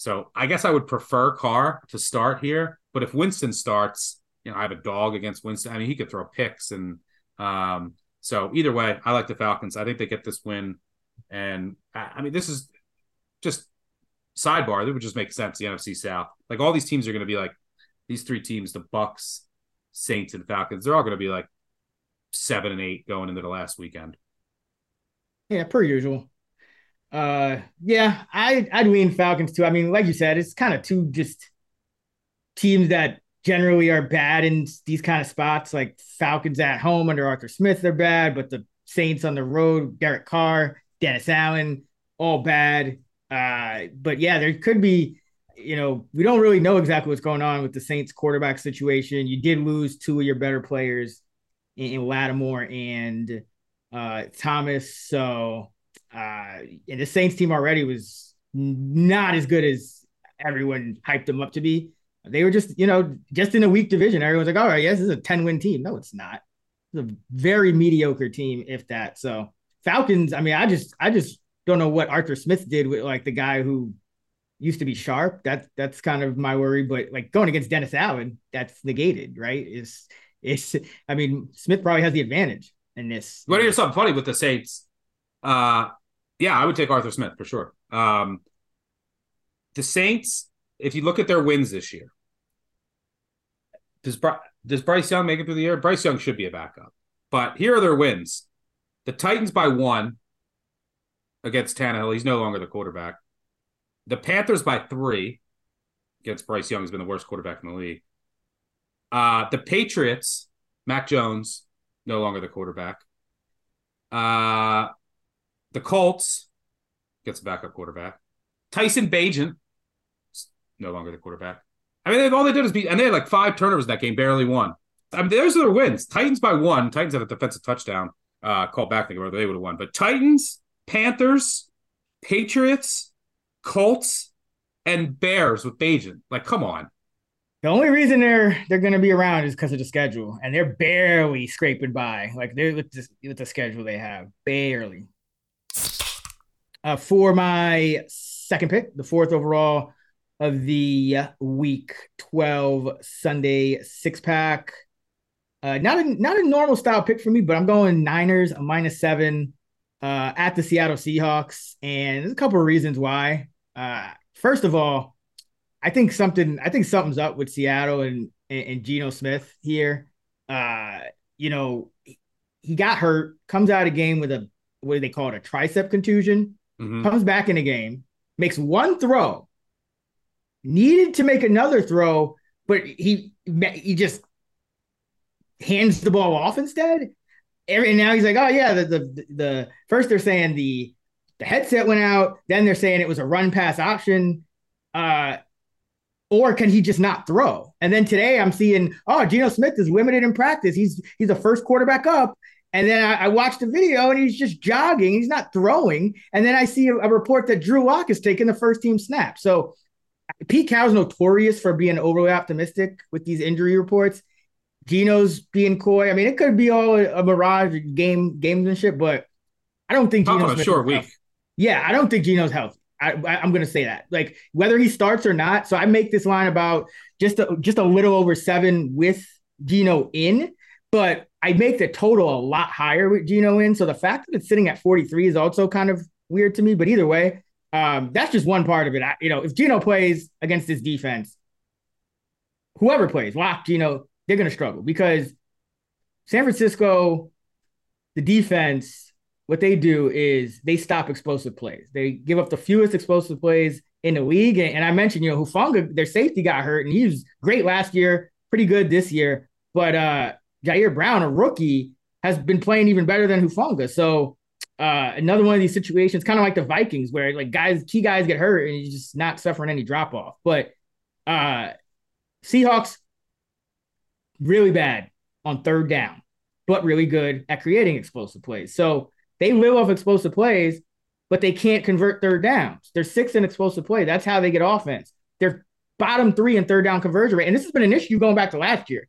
So I guess I would prefer Carr to start here. But if Winston starts, you know, I have a dog against Winston. I mean, he could throw picks, and um, so either way, I like the Falcons. I think they get this win, and I, mean, this is just sidebar. That would just make sense. The NFC South, like all these teams are going to be like these three teams: the Bucs, Saints, and Falcons. They're all going to be like seven and eight going into the last weekend. Yeah, per usual. Uh, yeah, I I'd lean Falcons too. I mean, like you said, it's kind of two just teams that generally are bad in these kind of spots. Like Falcons at home under Arthur Smith, they're bad, but the Saints on the road, Derek Carr, Dennis Allen, all bad. Uh, but yeah, there could be, you know, we don't really know exactly what's going on with the Saints quarterback situation. You did lose two of your better players in, in Lattimore and uh, Thomas. So, uh, and the Saints team already was not as good as everyone hyped them up to be. They were just, you know, just in a weak division. Everyone's like, all right, yes, this is a 10 win team. No, it's not. It's a very mediocre team, if that. So, Falcons, I mean, I just, I just don't know what Arthur Smith did with like the guy who used to be sharp. That that's kind of my worry. But like going against Dennis Allen, that's negated, right? Is it's I mean, Smith probably has the advantage in this. What here's something funny with the Saints. Uh yeah, I would take Arthur Smith for sure. Um the Saints, if you look at their wins this year, does does Bryce Young make it through the year? Bryce Young should be a backup. But here are their wins. The Titans by one against Tannehill. He's no longer the quarterback. The Panthers by three against Bryce Young has been the worst quarterback in the league. Uh, the Patriots, Mac Jones, no longer the quarterback. Uh, the Colts gets a backup quarterback. Tyson Bagent, no longer the quarterback. I mean, all they did is beat, and they had like five turnovers that game, barely won. I mean, those are their wins. Titans by one. Titans had a defensive touchdown uh, called back, they would have won. But Titans, Panthers, Patriots, Colts, and Bears with Bagent. Like, come on. The only reason they're they're going to be around is because of the schedule, and they're barely scraping by. Like they're with the, with the schedule they have, barely. Uh, for my second pick, the fourth overall of the week twelve Sunday six pack. Uh, not a not a normal style pick for me, but I'm going Niners a minus seven uh, at the Seattle Seahawks, and there's a couple of reasons why. Uh, first of all, I think something I think something's up with Seattle and and, and Geno Smith here. Uh, you know, he got hurt, comes out of game with a what do they call it, a tricep contusion, mm-hmm. comes back in the game, makes one throw, needed to make another throw, but he he just hands the ball off instead. And now he's like, oh yeah, the the the first they're saying the the headset went out, then they're saying it was a run pass option. Uh, or can he just not throw? And then today I'm seeing, oh, Geno Smith is limited in practice. He's he's a first quarterback up. And then I, I watched the video and he's just jogging. He's not throwing. And then I see a, a report that Drew Lock is taking the first team snap. So Pete Carroll's notorious for being overly optimistic with these injury reports. Geno's being coy. I mean, it could be all a, a mirage game gamesmanship, but I don't think Geno's a short week. Yeah, I don't think Geno's healthy. I, I, am going to say that. Like whether he starts or not. So I make this line about just a, just a little over seven with Geno in, but I make the total a lot higher with Geno in. So the fact that it's sitting at 43 is also kind of weird to me. But either way, um, that's just one part of it. I, you know, if Geno plays against this defense, whoever plays, lock Geno, they're going to struggle because San Francisco, the defense what they do is they stop explosive plays. They give up the fewest explosive plays in the league. And, and I mentioned, you know, Hufanga, their safety got hurt, and he was great last year, pretty good this year. But uh Ji'Ayir Brown, a rookie, has been playing even better than Hufanga. So uh, another one of these situations, kind of like the Vikings, where like guys, key guys get hurt and he's just not suffering any drop off. But uh, Seahawks really bad on third down, but really good at creating explosive plays. So they live off explosive plays, but they can't convert third downs. They're six in explosive play. That's how they get offense. They're bottom three in third down conversion rate. And this has been an issue going back to last year.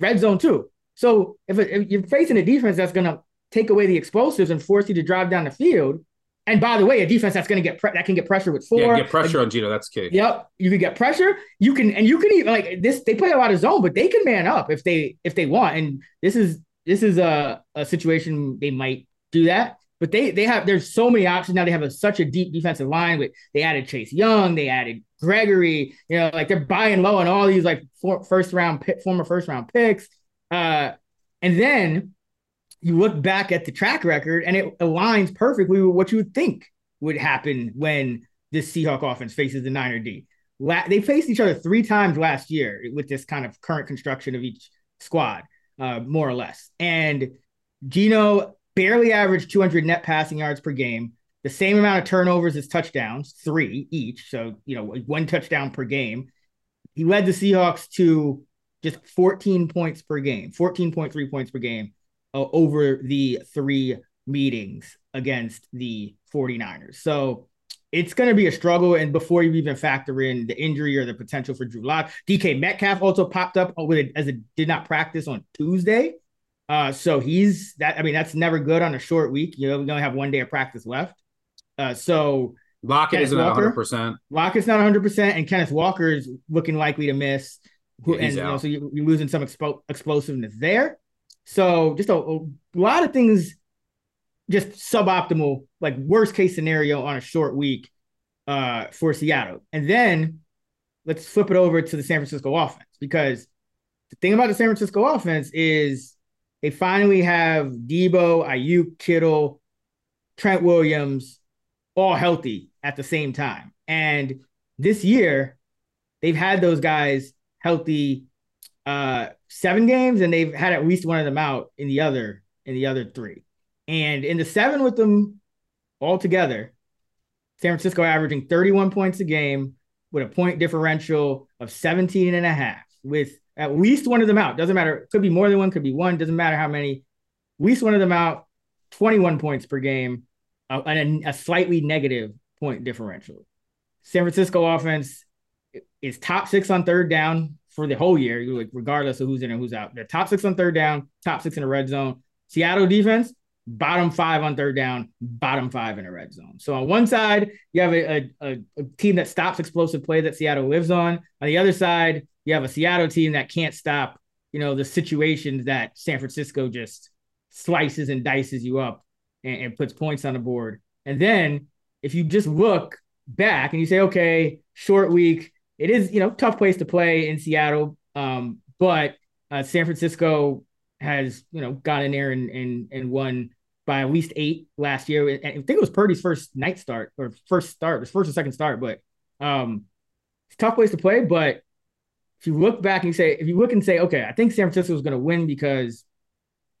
Red zone too. So if, if you're facing a defense that's going to take away the explosives and force you to drive down the field, and by the way, a defense that's going to get pre- that can get pressure with four. Yeah, get pressure like, on Geno. That's key. Yep, you can get pressure. You can and you can even like this. They play a lot of zone, but they can man up if they if they want. And this is this is a a situation they might do that. But they they have there's so many options now. They have a, such a deep defensive line. With they added Chase Young, they added Gregory. You know, like they're buying low on all these like for, first round pick, former first round picks. Uh, and then you look back at the track record, and it aligns perfectly with what you would think would happen when this Seahawk offense faces the Niner D. La- they faced each other three times last year with this kind of current construction of each squad, uh, more or less. And Geno barely averaged 200 net passing yards per game, the same amount of turnovers as touchdowns, three each. So, you know, one touchdown per game. He led the Seahawks to just 14 points per game, 14.3 points per game uh, over the three meetings against the 49ers. So it's going to be a struggle. And before you even factor in the injury or the potential for Drew Lock, DK Metcalf also popped up with it as it did not practice on Tuesday. Uh, so he's that. I mean, that's never good on a short week. You know, we only have one day of practice left. Uh, so Lockett Kenneth isn't 100. percent Lockett's not 100, percent and Kenneth Walker is looking likely to miss. Who, yeah, and you know, so you, are losing some expo- explosiveness there. So just a, a lot of things just suboptimal, like worst case scenario on a short week uh, for Seattle. And then let's flip it over to the San Francisco offense because the thing about the San Francisco offense is they finally have Deebo, Aiyuk, Kittle, Trent Williams all healthy at the same time. And this year, they've had those guys healthy uh seven games and they've had at least one of them out in the other in the other three. And in the seven with them all together, San Francisco averaging 31 points a game with a point differential of 17 and a half, with at least one of them out. Doesn't matter. Could be more than one, could be one, doesn't matter how many. At least one of them out, 21 points per game, uh, and a, a slightly negative point differential. San Francisco offense is top six on third down for the whole year, regardless of who's in and who's out. They're top six on third down, top six in the red zone. Seattle defense, bottom five on third down, bottom five in a red zone. So on one side, you have a, a, a, team that stops explosive play that Seattle lives on. On the other side, you have a Seattle team that can't stop, you know, the situations that San Francisco just slices and dices you up and, and puts points on the board. And then if you just look back and you say, okay, short week, it is, you know, tough place to play in Seattle. Um, but uh, San Francisco has you know got in there and and and won by at least eight last year. I think it was Purdy's first night start or first start, his first or second start, but um, it's tough place to play. But if you look back and you say, if you look and say, okay, I think San Francisco is going to win because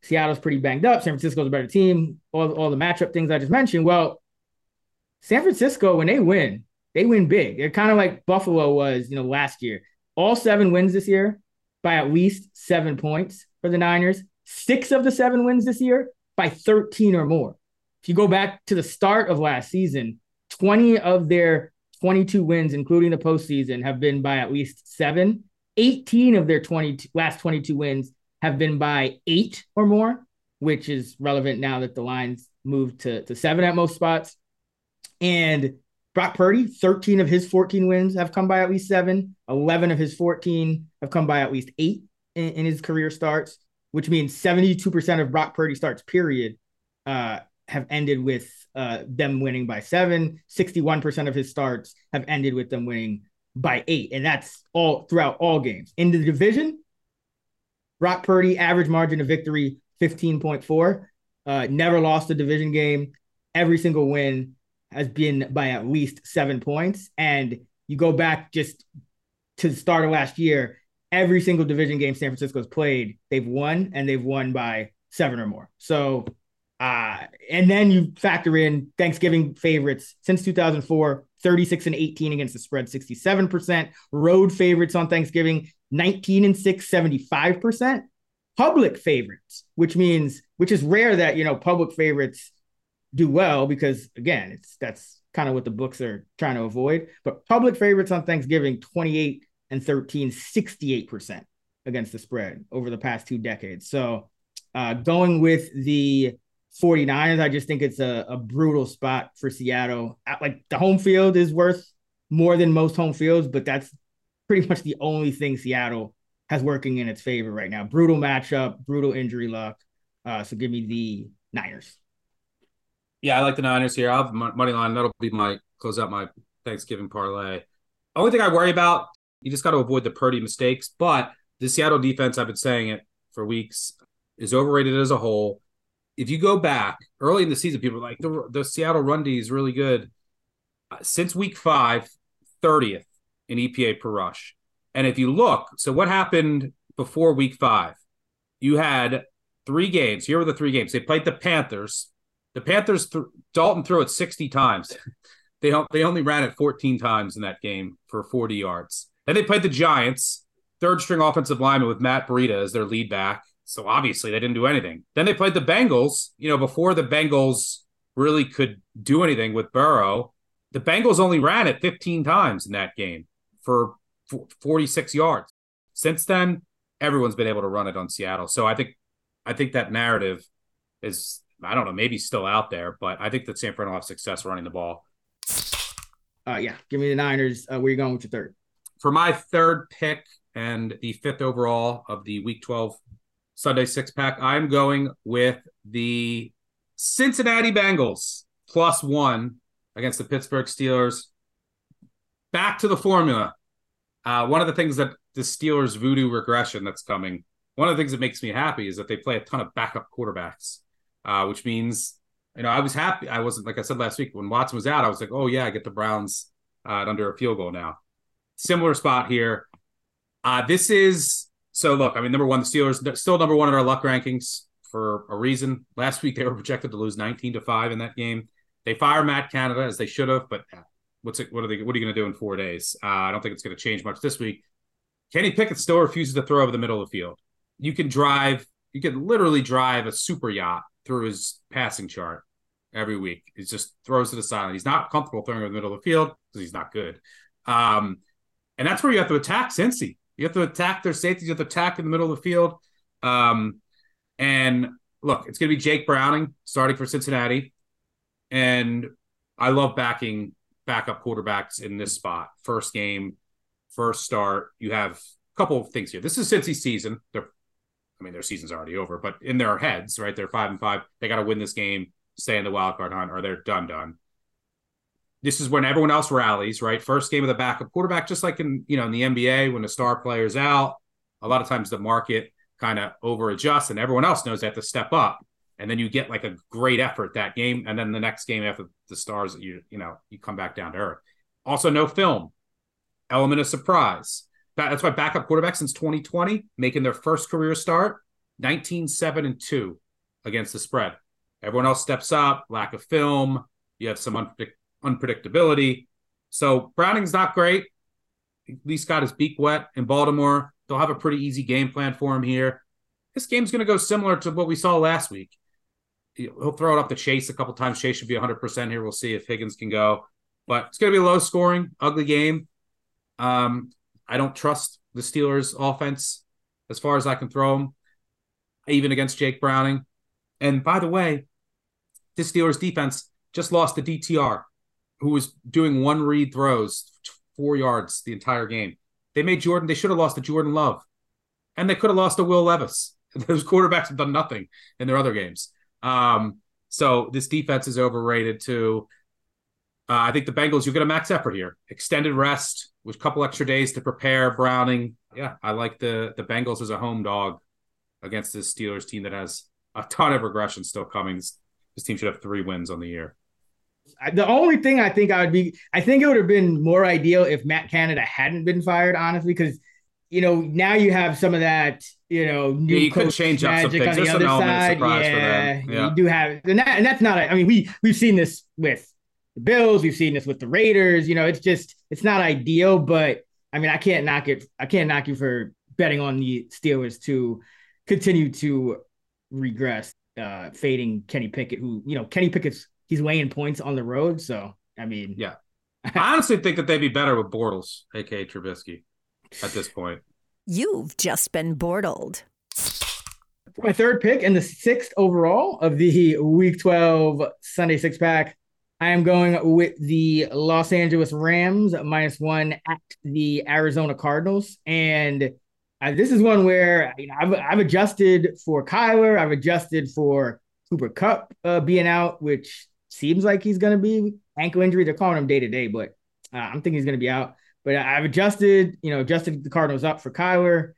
Seattle's pretty banged up. San Francisco's a better team. All all the matchup things I just mentioned. Well, San Francisco when they win, they win big. They're kind of like Buffalo was, you know, last year. All seven wins this year by at least seven points for the Niners. Six of the seven wins this year by 13 or more. If you go back to the start of last season, 20 of their 22 wins, including the postseason, have been by at least seven. 18 of their 20 last 22 wins have been by eight or more, which is relevant now that the lines moved to, to seven at most spots. And Brock Purdy, 13 of his 14 wins have come by at least seven. 11 of his 14 have come by at least eight in, in his career starts, which means 72% of Brock Purdy starts, period, uh, have ended with uh, them winning by seven. 61% of his starts have ended with them winning by eight. And that's all throughout all games. In the division, Brock Purdy, average margin of victory 15.4. Uh, never lost a division game. Every single win has been by at least seven points. And you go back just to the start of last year, every single division game San Francisco's played, they've won and they've won by seven or more. So, uh, and then you factor in Thanksgiving favorites since 2004, 36 and 18 against the spread, 67%. Road favorites on Thanksgiving, 19 and 6, 75%. Public favorites, which means, which is rare that, you know, public favorites do well because, again, it's that's kind of what the books are trying to avoid. But public favorites on Thanksgiving, 28 and 13, 68% against the spread over the past two decades. So uh, going with the 49ers, I just think it's a, a brutal spot for Seattle. Like the home field is worth more than most home fields, but that's pretty much the only thing Seattle has working in its favor right now. Brutal matchup, brutal injury luck. Uh, so give me the Niners. Yeah, I like the Niners here. I'll have money line. That'll be my close out my Thanksgiving parlay. Only thing I worry about you just got to avoid the Purdy mistakes. But the Seattle defense, I've been saying it for weeks, is overrated as a whole. if you go back early in the season, people were like the, the Seattle run D is really good. Uh, since week five, 30th in EPA per rush. And if you look, so what happened before week five? You had three games. Here were the three games. They played the Panthers. The Panthers, th- Dalton threw it 60 times. they, they only ran it 14 times in that game for 40 yards. Then they played the Giants, third string offensive lineman with Matt Breida as their lead back. So obviously they didn't do anything. Then they played the Bengals, you know, before the Bengals really could do anything with Burrow. The Bengals only ran it 15 times in that game for 46 yards. Since then, everyone's been able to run it on Seattle. So I think I think that narrative is I don't know, maybe still out there, but I think that San Fran will have success running the ball. Uh yeah, give me the Niners. Uh, where you going with your third? For my third pick and the fifth overall of the week 12 Sunday six pack, I'm going with the Cincinnati Bengals plus one against the Pittsburgh Steelers. Back to the formula. Uh, one of the things that the Steelers voodoo regression that's coming, one of the things that makes me happy is that they play a ton of backup quarterbacks, uh, which means, you know, I was happy. I wasn't, like I said last week, when Watson was out, I was like, oh, yeah, I get the Browns uh, under a field goal now. Similar spot here. Uh, this is, so look, I mean, number one, the Steelers still number one in our luck rankings for a reason. Last week, they were projected to lose 19 to 5 in that game. They fire Matt Canada as they should have, but what's it, what are they what are you going to do in four days? Uh, I don't think it's going to change much this week. Kenny Pickett still refuses to throw over the middle of the field. You can drive, you can literally drive a super yacht through his passing chart every week. He just throws to the side. He's not comfortable throwing in the middle of the field because he's not good. Um, and that's where you have to attack Cincy. You have to attack their safeties. You have to attack in the middle of the field. Um, and look, it's going to be Jake Browning starting for Cincinnati. And I love backing backup quarterbacks in this spot. First game, first start. You have a couple of things here. This is Cincy season. They're, I mean, their season's already over, but in their heads, right? They're five and five. They got to win this game, stay in the wild card hunt, or they're done, done. This is when everyone else rallies, right? First game of the backup quarterback, just like in you know in the NBA when the star player's out. A lot of times the market kind of over adjusts, and everyone else knows they have to step up and then you get like a great effort that game, and then the next game after the stars, you you know you come back down to earth. Also, no film, element of surprise. That's why backup quarterbacks since 2020 making their first career start, 19 7 and 2 against the spread. Everyone else steps up, lack of film. You have some unpredict- unpredictability. So Browning's not great. At least got his beak wet in Baltimore. They'll have a pretty easy game plan for him here. This game's going to go similar to what we saw last week he'll throw it up to Chase a couple times. Chase should be 100% here. We'll see if Higgins can go. But it's going to be a low scoring, ugly game. Um, I don't trust the Steelers' offense as far as I can throw them, even against Jake Browning. And by the way, this Steelers defense just lost to DTR, who was doing one read throws, four yards the entire game. They made Jordan, they should have lost to Jordan Love, and they could have lost to Will Levis. Those quarterbacks have done nothing in their other games. Um, so this defense is overrated too. Uh, I think the Bengals, you get a max effort here, extended rest with a couple extra days to prepare. Browning, yeah, I like the the Bengals as a home dog against this Steelers team that has a ton of regression still coming. This, this team should have three wins on the year. The only thing I think I would be, I think it would have been more ideal if Matt Canada hadn't been fired, honestly, because you know now you have some of that you know, new yeah, you could change up some things. On the other side. Yeah, yeah, you do have, and that, and that's not. A, I mean, we we've seen this with the Bills. We've seen this with the Raiders. You know, it's just it's not ideal, but I mean, I can't knock it. I can't knock you for betting on the Steelers to continue to regress, uh, fading Kenny Pickett. Who you know, Kenny Pickett's he's weighing points on the road. So I mean, yeah, I honestly think that they'd be better with Bortles, aka Trubisky, at this point. You've just been bortled. My third pick and the sixth overall of the Week 12 Sunday six pack. I am going with the Los Angeles Rams minus one at the Arizona Cardinals. And uh, this is one where you know, I've, I've adjusted for Kyler. I've adjusted for Cooper Kupp uh, being out, which seems like he's going to be ankle injury. They're calling him day to day, but uh, I'm thinking he's going to be out. But I've adjusted, you know, adjusted the Cardinals up for Kyler,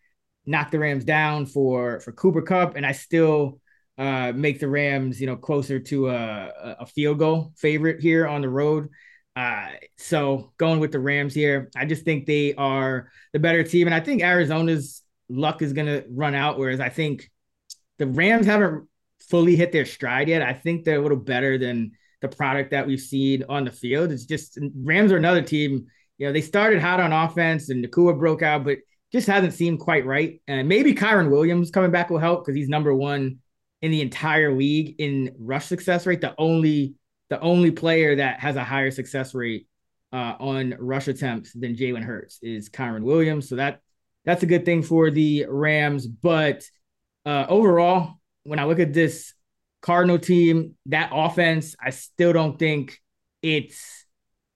knocked the Rams down for for Cooper Kupp, and I still uh, make the Rams, you know, closer to a, a field goal favorite here on the road. Uh, so going with the Rams here, I just think they are the better team, and I think Arizona's luck is going to run out. Whereas I think the Rams haven't fully hit their stride yet. I think they're a little better than the product that we've seen on the field. It's just Rams are another team. You know, they started hot on offense and Nacua broke out, but just hasn't seemed quite right. And maybe Kyren Williams coming back will help because he's number one in the entire league in rush success rate. The only the only player that has a higher success rate uh, on rush attempts than Jalen Hurts is Kyren Williams. So that that's a good thing for the Rams. But uh, overall, when I look at this Cardinal team, that offense, I still don't think it's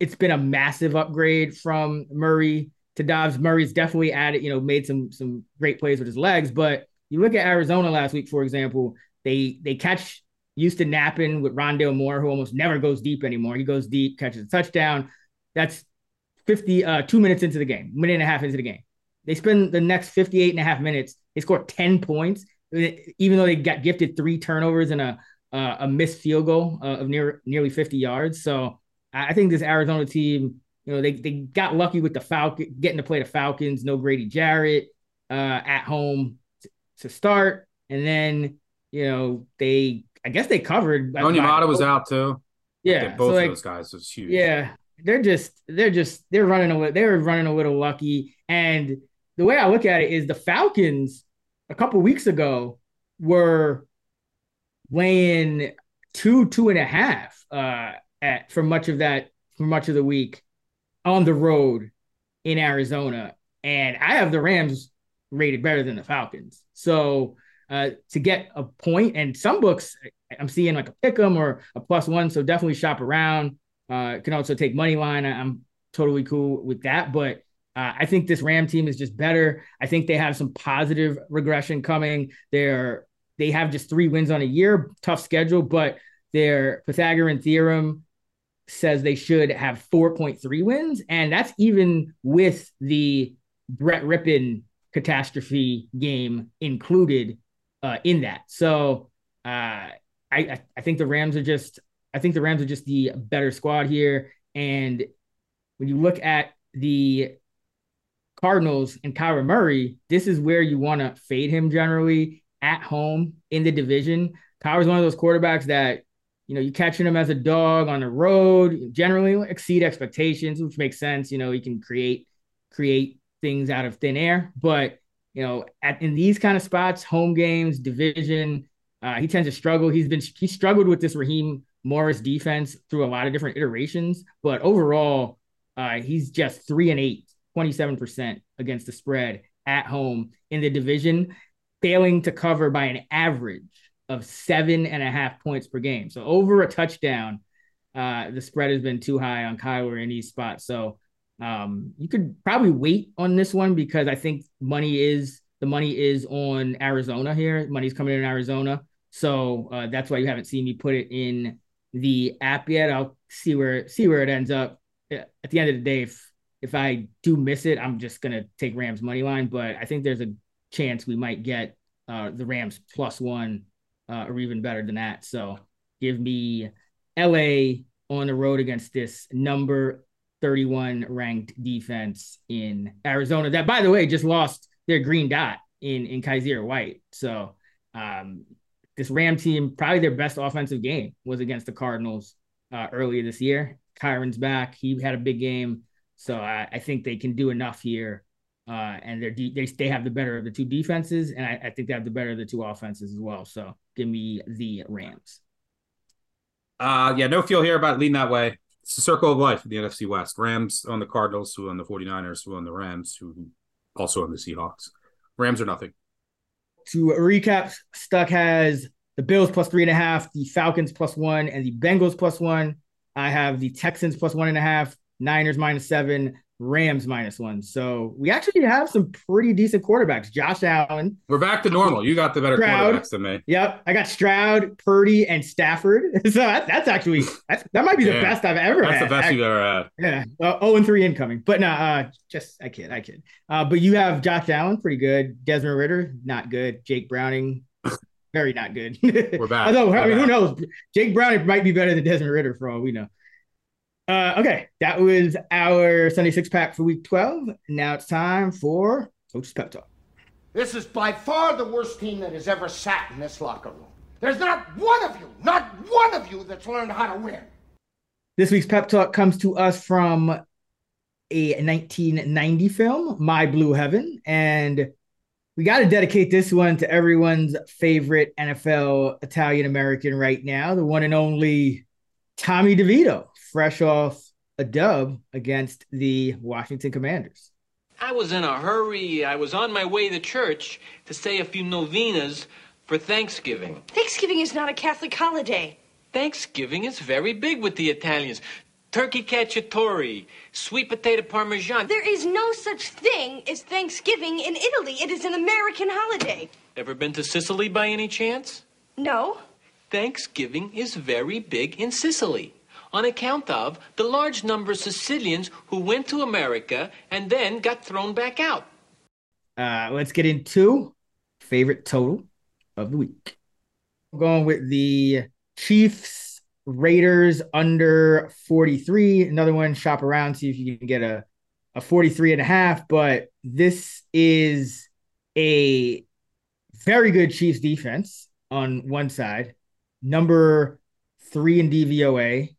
it's been a massive upgrade from Murray to Dobbs. Murray's definitely added, you know, made some some great plays with his legs. But you look at Arizona last week, for example, they they catch Houston napping with Rondale Moore, who almost never goes deep anymore. He goes deep, catches a touchdown. That's 50 uh two minutes into the game, minute and a half into the game. They spend the next 58 and a half minutes. They score 10 points even though they got gifted three turnovers and a uh, a missed field goal uh, of near nearly 50 yards. So I think this Arizona team, you know, they they got lucky with the Falcon getting to play the Falcons. No Grady Jarrett uh, at home to start, and then you know they I guess they covered. Onyemata was out too. Yeah, both so like, of those guys was huge. Yeah, they're just they're just they're running a they're running a little lucky. And the way I look at it is the Falcons a couple weeks ago were weighing two, two and a half uh, at for much of that for much of the week on the road in Arizona, and I have the Rams rated better than the Falcons. So uh, to get a point, and some books I'm seeing like a pick 'em or a plus one, so definitely shop around. Uh, can also take money line. I'm totally cool with that, but uh, I think this Ram team is just better. I think they have some positive regression coming. They're they have just three wins on a year, tough schedule, but their Pythagorean theorem says they should have 4.3 wins, and that's even with the Brett Rypien catastrophe game included uh, in that. So uh, I I think the Rams are just I think the Rams are just the better squad here, and when you look at the Cardinals and Kyler Murray, this is where you want to fade him generally at home in the division. Kyler's one of those quarterbacks that, you know, you catching him as a dog on the road, generally exceed expectations, which makes sense. You know, he can create create things out of thin air. But, you know, at in these kind of spots, home games, division, uh, he tends to struggle. He's been he struggled with this Raheem Morris defense through a lot of different iterations, but overall, uh, he's just three and eight 27% against the spread at home in the division, failing to cover by an average of seven and a half points per game. So over a touchdown, uh, the spread has been too high on Kyler in these spots. So um, you could probably wait on this one because I think money is the money is on Arizona here. Money's coming in Arizona. So uh, that's why you haven't seen me put it in the app yet. I'll see where see where it ends up. At the end of the day, if if I do miss it, I'm just gonna take Rams money line. But I think there's a chance we might get uh, the Rams plus one uh, or even better than that. So give me LA on the road against this number 31 ranked defense in Arizona. That, by the way, just lost their green dot in in Kyzir White. So um, this Ram team, probably their best offensive game was against the Cardinals uh, earlier this year. Kyren's back. He had a big game. So I, I think they can do enough here. Uh, and they're de- they they have the better of the two defenses, and I, I think they have the better of the two offenses as well. So give me the Rams. Uh yeah, no feel here about leading that way. It's the circle of life the NFC West. Rams on the Cardinals, who on the 49ers, who on the Rams, who also on the Seahawks. Rams are nothing. To recap, Stuck has the Bills plus three and a half, the Falcons plus one, and the Bengals plus one. I have the Texans plus one and a half, Niners minus seven, Rams minus one. So we actually have some pretty decent quarterbacks. Josh Allen. We're back to normal. You got the better Stroud, quarterbacks than me. Yep. I got Stroud, Purdy, and Stafford. So that's, that's actually that's, that might be the yeah, best I've ever that's had. That's the best you've ever had. Yeah. Uh, oh and three incoming. But no, uh, just I kid, I kid. Uh, but you have Josh Allen, pretty good. Desmond Ridder, not good. Jake Browning, very not good. We're back. Although We're I mean, who knows? Jake Browning might be better than Desmond Ridder for all we know. Uh, okay, that was our Sunday six pack for week twelve. Now it's time for Coach's pep talk. This is by far the worst team that has ever sat in this locker room. There's not one of you, not one of you that's learned how to win. This week's pep talk comes to us from a 1990 film, My Blue Heaven, and we got to dedicate this one to everyone's favorite NFL Italian American right now, the one and only Tommy DeVito, fresh off a dub against the Washington Commanders. I was in a hurry. I was on my way to church to say a few novenas for Thanksgiving. Thanksgiving is not a Catholic holiday. Thanksgiving is very big with the Italians. Turkey cacciatore, sweet potato parmesan. There is no such thing as Thanksgiving in Italy. It is an American holiday. Ever been to Sicily by any chance? No? Thanksgiving is very big in Sicily on account of the large number of Sicilians who went to America and then got thrown back out. Uh, let's get into favorite total of the week. I'm going with the Chiefs Raiders under 43. Another one, shop around, see if you can get a, a 43 and a half. But this is a very good Chiefs defense on one side, number three in DVOA.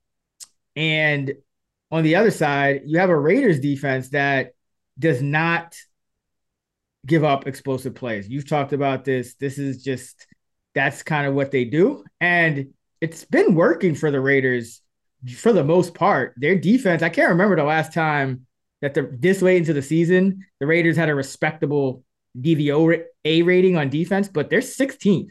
And on the other side, you have a Raiders defense that does not give up explosive plays. You've talked about this. This is just that's kind of what they do. And it's been working for the Raiders for the most part. Their defense, I can't remember the last time that the this late into the season, the Raiders had a respectable DVOA rating on defense, but they're 16th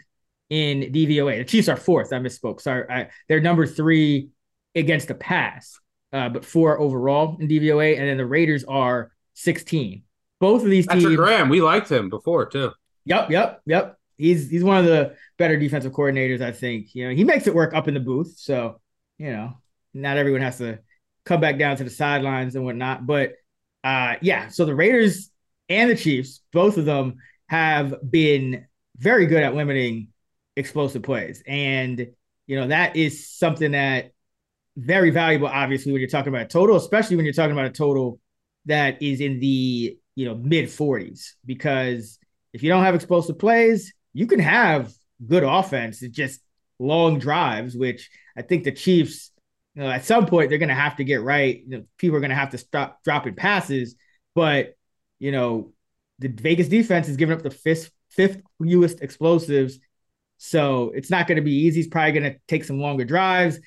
in DVOA. The Chiefs are fourth. I misspoke. Sorry. I, they're number three against the pass, uh, but four overall in DVOA. And then the Raiders are 16. Both of these teams. Graham, we liked him before too. Yep, yep, yep. He's he's one of the better defensive coordinators, I think. You know, he makes it work up in the booth. So, you know, not everyone has to come back down to the sidelines and whatnot. But uh yeah, so the Raiders and the Chiefs, both of them have been very good at limiting explosive plays. And, you know, that is something that very valuable, obviously, when you're talking about a total, especially when you're talking about a total that is in the you know mid 40s because if you don't have explosive plays you can have good offense it's just long drives which i think the chiefs you know at some point they're going to have to get right. You know, people are going to have to stop dropping passes but you know the vegas defense is giving up the fifth fifth fewest explosives so it's not going to be easy. It's probably going to take some longer drives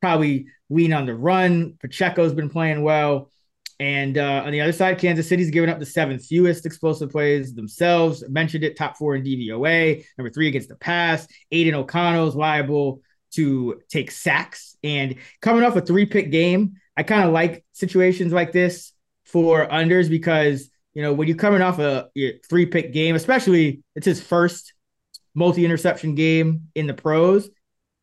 probably lean on the run pacheco's been playing well and uh, on the other side, Kansas City's given up the seventh fewest explosive plays themselves. Mentioned it, top four in DVOA, number three against the pass. Aidan O'Connell's liable to take sacks. And coming off a three pick game, I kind of like situations like this for unders because, you know, when you're coming off a three pick game, especially it's his first multi interception game in the pros.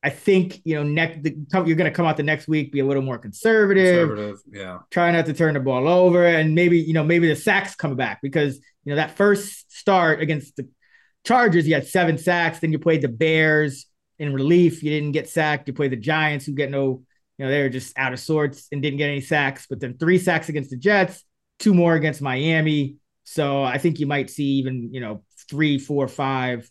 I think you know next you're going to come out the next week be a little more conservative, Conservative, yeah. try not to turn the ball over, and maybe you know maybe the sacks come back because you know that first start against the Chargers you had seven sacks, then you played the Bears in relief, you didn't get sacked. You played the Giants who get no, you know they were just out of sorts and didn't get any sacks, but then three sacks against the Jets, two more against Miami. So I think you might see even you know three, four, five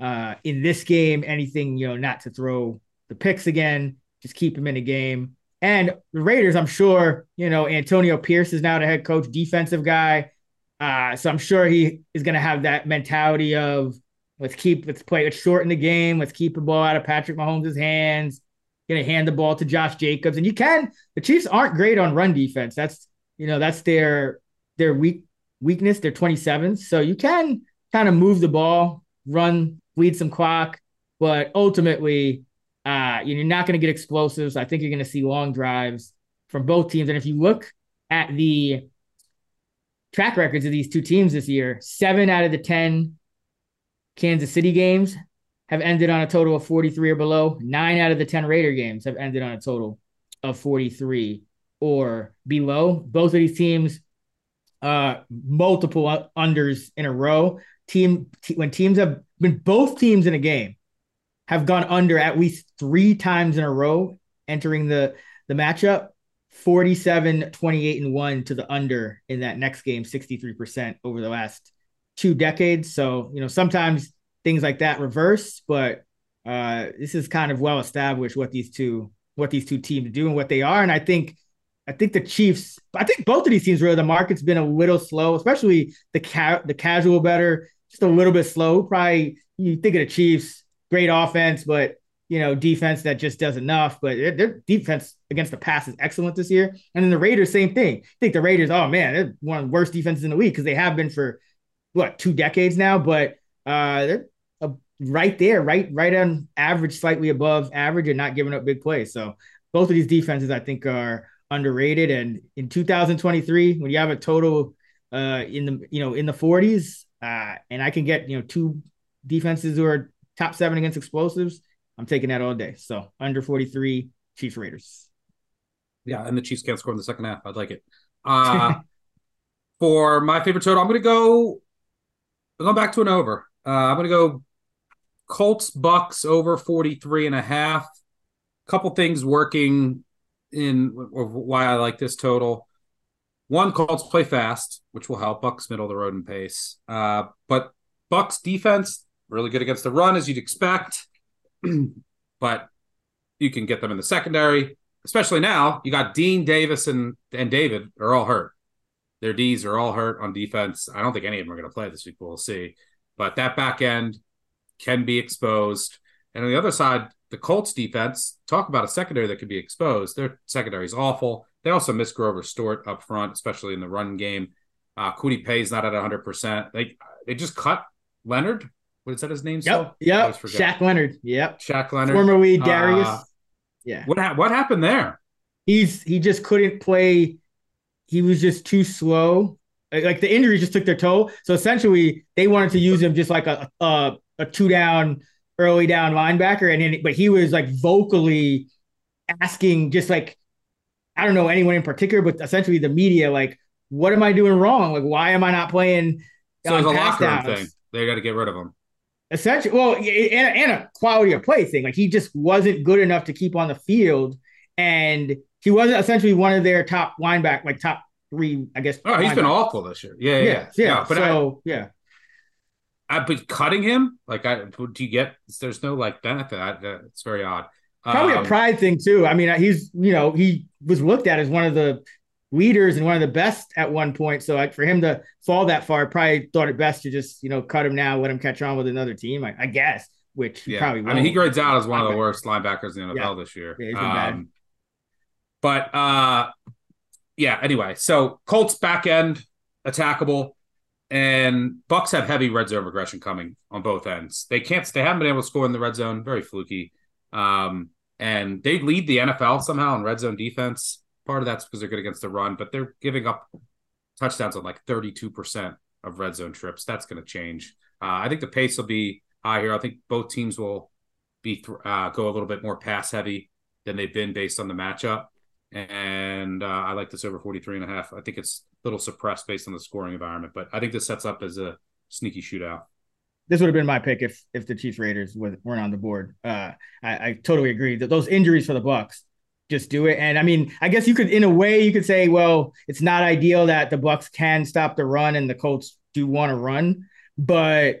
uh, in this game, anything, you know, not to throw the picks again, just keep him in the game. And the Raiders, I'm sure, you know, Antonio Pierce is now the head coach, defensive guy. Uh, so I'm sure he is going to have that mentality of let's keep, let's play, let's shorten the game, let's keep the ball out of Patrick Mahomes' hands, going to hand the ball to Josh Jacobs. And you can, the Chiefs aren't great on run defense. That's, you know, that's their, their weak weakness. They're 27th. So you can kind of move the ball, run, bleed some clock, but ultimately, uh, you're not going to get explosives. I think you're going to see long drives from both teams. And if you look at the track records of these two teams this year, seven out of the 10 Kansas City games have ended on a total of 43 or below. Nine out of the 10 Raider games have ended on a total of 43 or below. Both of these teams, uh, multiple unders in a row. Team when teams have when both teams in a game have gone under at least three times in a row entering the the matchup 47 28 and 1 to the under in that next game 63% over the last two decades. So you know sometimes things like that reverse but uh this is kind of well established what these two what these two teams do and what they are. And i think I think the Chiefs, I think both of these teams really the market's been a little slow, especially the ca- the casual bettor, just a little bit slow. Probably you think of the Chiefs, great offense, but you know, defense that just does enough. But their defense against the pass is excellent this year. And then the Raiders, same thing. I think the Raiders, oh man, they're one of the worst defenses in the league because they have been for what two decades now. But uh, they're right there, right, right on average, slightly above average, and not giving up big plays. So both of these defenses, I think, are underrated. And in 2023, when you have a total uh, in the you know in the 40s, uh, and I can get you know two defenses who are top seven against explosives, I'm taking that all day. So under 43, Chiefs Raiders. Yeah, and the Chiefs can't score in the second half. I'd like it. Uh, for my favorite total, I'm going to go. I'm going back to an over. Uh, I'm going to go Colts Bucs over 43 and a half. Couple things working in why I like this total. One, Colts play fast, which will help Bucs middle of the road in pace. Uh, but Bucs defense really good against the run, as you'd expect. but you can get them in the secondary, especially now. You got Dean Davis and and David are all hurt. Their D's are all hurt on defense. I don't think any of them are going to play this week. We'll see. But that back end can be exposed. And on the other side, the Colts defense, talk about a secondary that could be exposed. Their secondary is awful. They also miss Grover Stewart up front, especially in the run game. Uh, Kwity Paye's not at 100%. They they just cut Leonard. What is that his name? Yep. Yep. Shaq Leonard. Yep. Shaq Leonard. Former lead Darius. Uh, yeah. What ha- what happened there? He's he just couldn't play. He was just too slow. Like the injury just took their toll. So essentially, they wanted to use him just like a a, a two down early down linebacker, and then, but he was like vocally asking, just like I don't know anyone in particular, but essentially the media, like, what am I doing wrong? Like, why am I not playing? So it's a locker room thing. They got to get rid of him. Essentially, well, and, and a quality of play thing. Like he just wasn't good enough to keep on the field, and he wasn't essentially one of their top linebacker, like top three, I guess. Oh, he's been awful this year. Yeah, yeah, yeah. yeah. yeah. but so I, yeah, I, but cutting him, like, I do you get? There's no like benefit. I, it's very odd. Probably um, a pride thing too. I mean, he's you know he was looked at as one of the leaders and one of the best at one point. So like for him to fall that far, probably thought it best to just you know cut him now, let him catch on with another team. I, I guess, which yeah. probably. Won't. I mean, he grades out as one of the worst linebackers in the NFL yeah. this year. Yeah, um, but uh, yeah. Anyway, so Colts back end attackable. And Bucs have heavy red zone regression coming on both ends. They can't. They haven't been able to score in the red zone. Very fluky. Um, and they lead the NFL somehow in red zone defense. Part of that's because they're good against the run, but they're giving up touchdowns on like 32% of red zone trips. That's going to change. Uh, I think the pace will be high here. I think both teams will be th- uh, go a little bit more pass heavy than they've been based on the matchup and uh, I like this over 43 and a half. I think it's a little suppressed based on the scoring environment, but I think this sets up as a sneaky shootout. This would have been my pick if if the Chiefs Raiders weren't on the board. Uh, I, I totally agree that those injuries for the Bucs just do it. And I mean, I guess you could, in a way, you could say, well, it's not ideal that the Bucs can stop the run and the Colts do want to run, but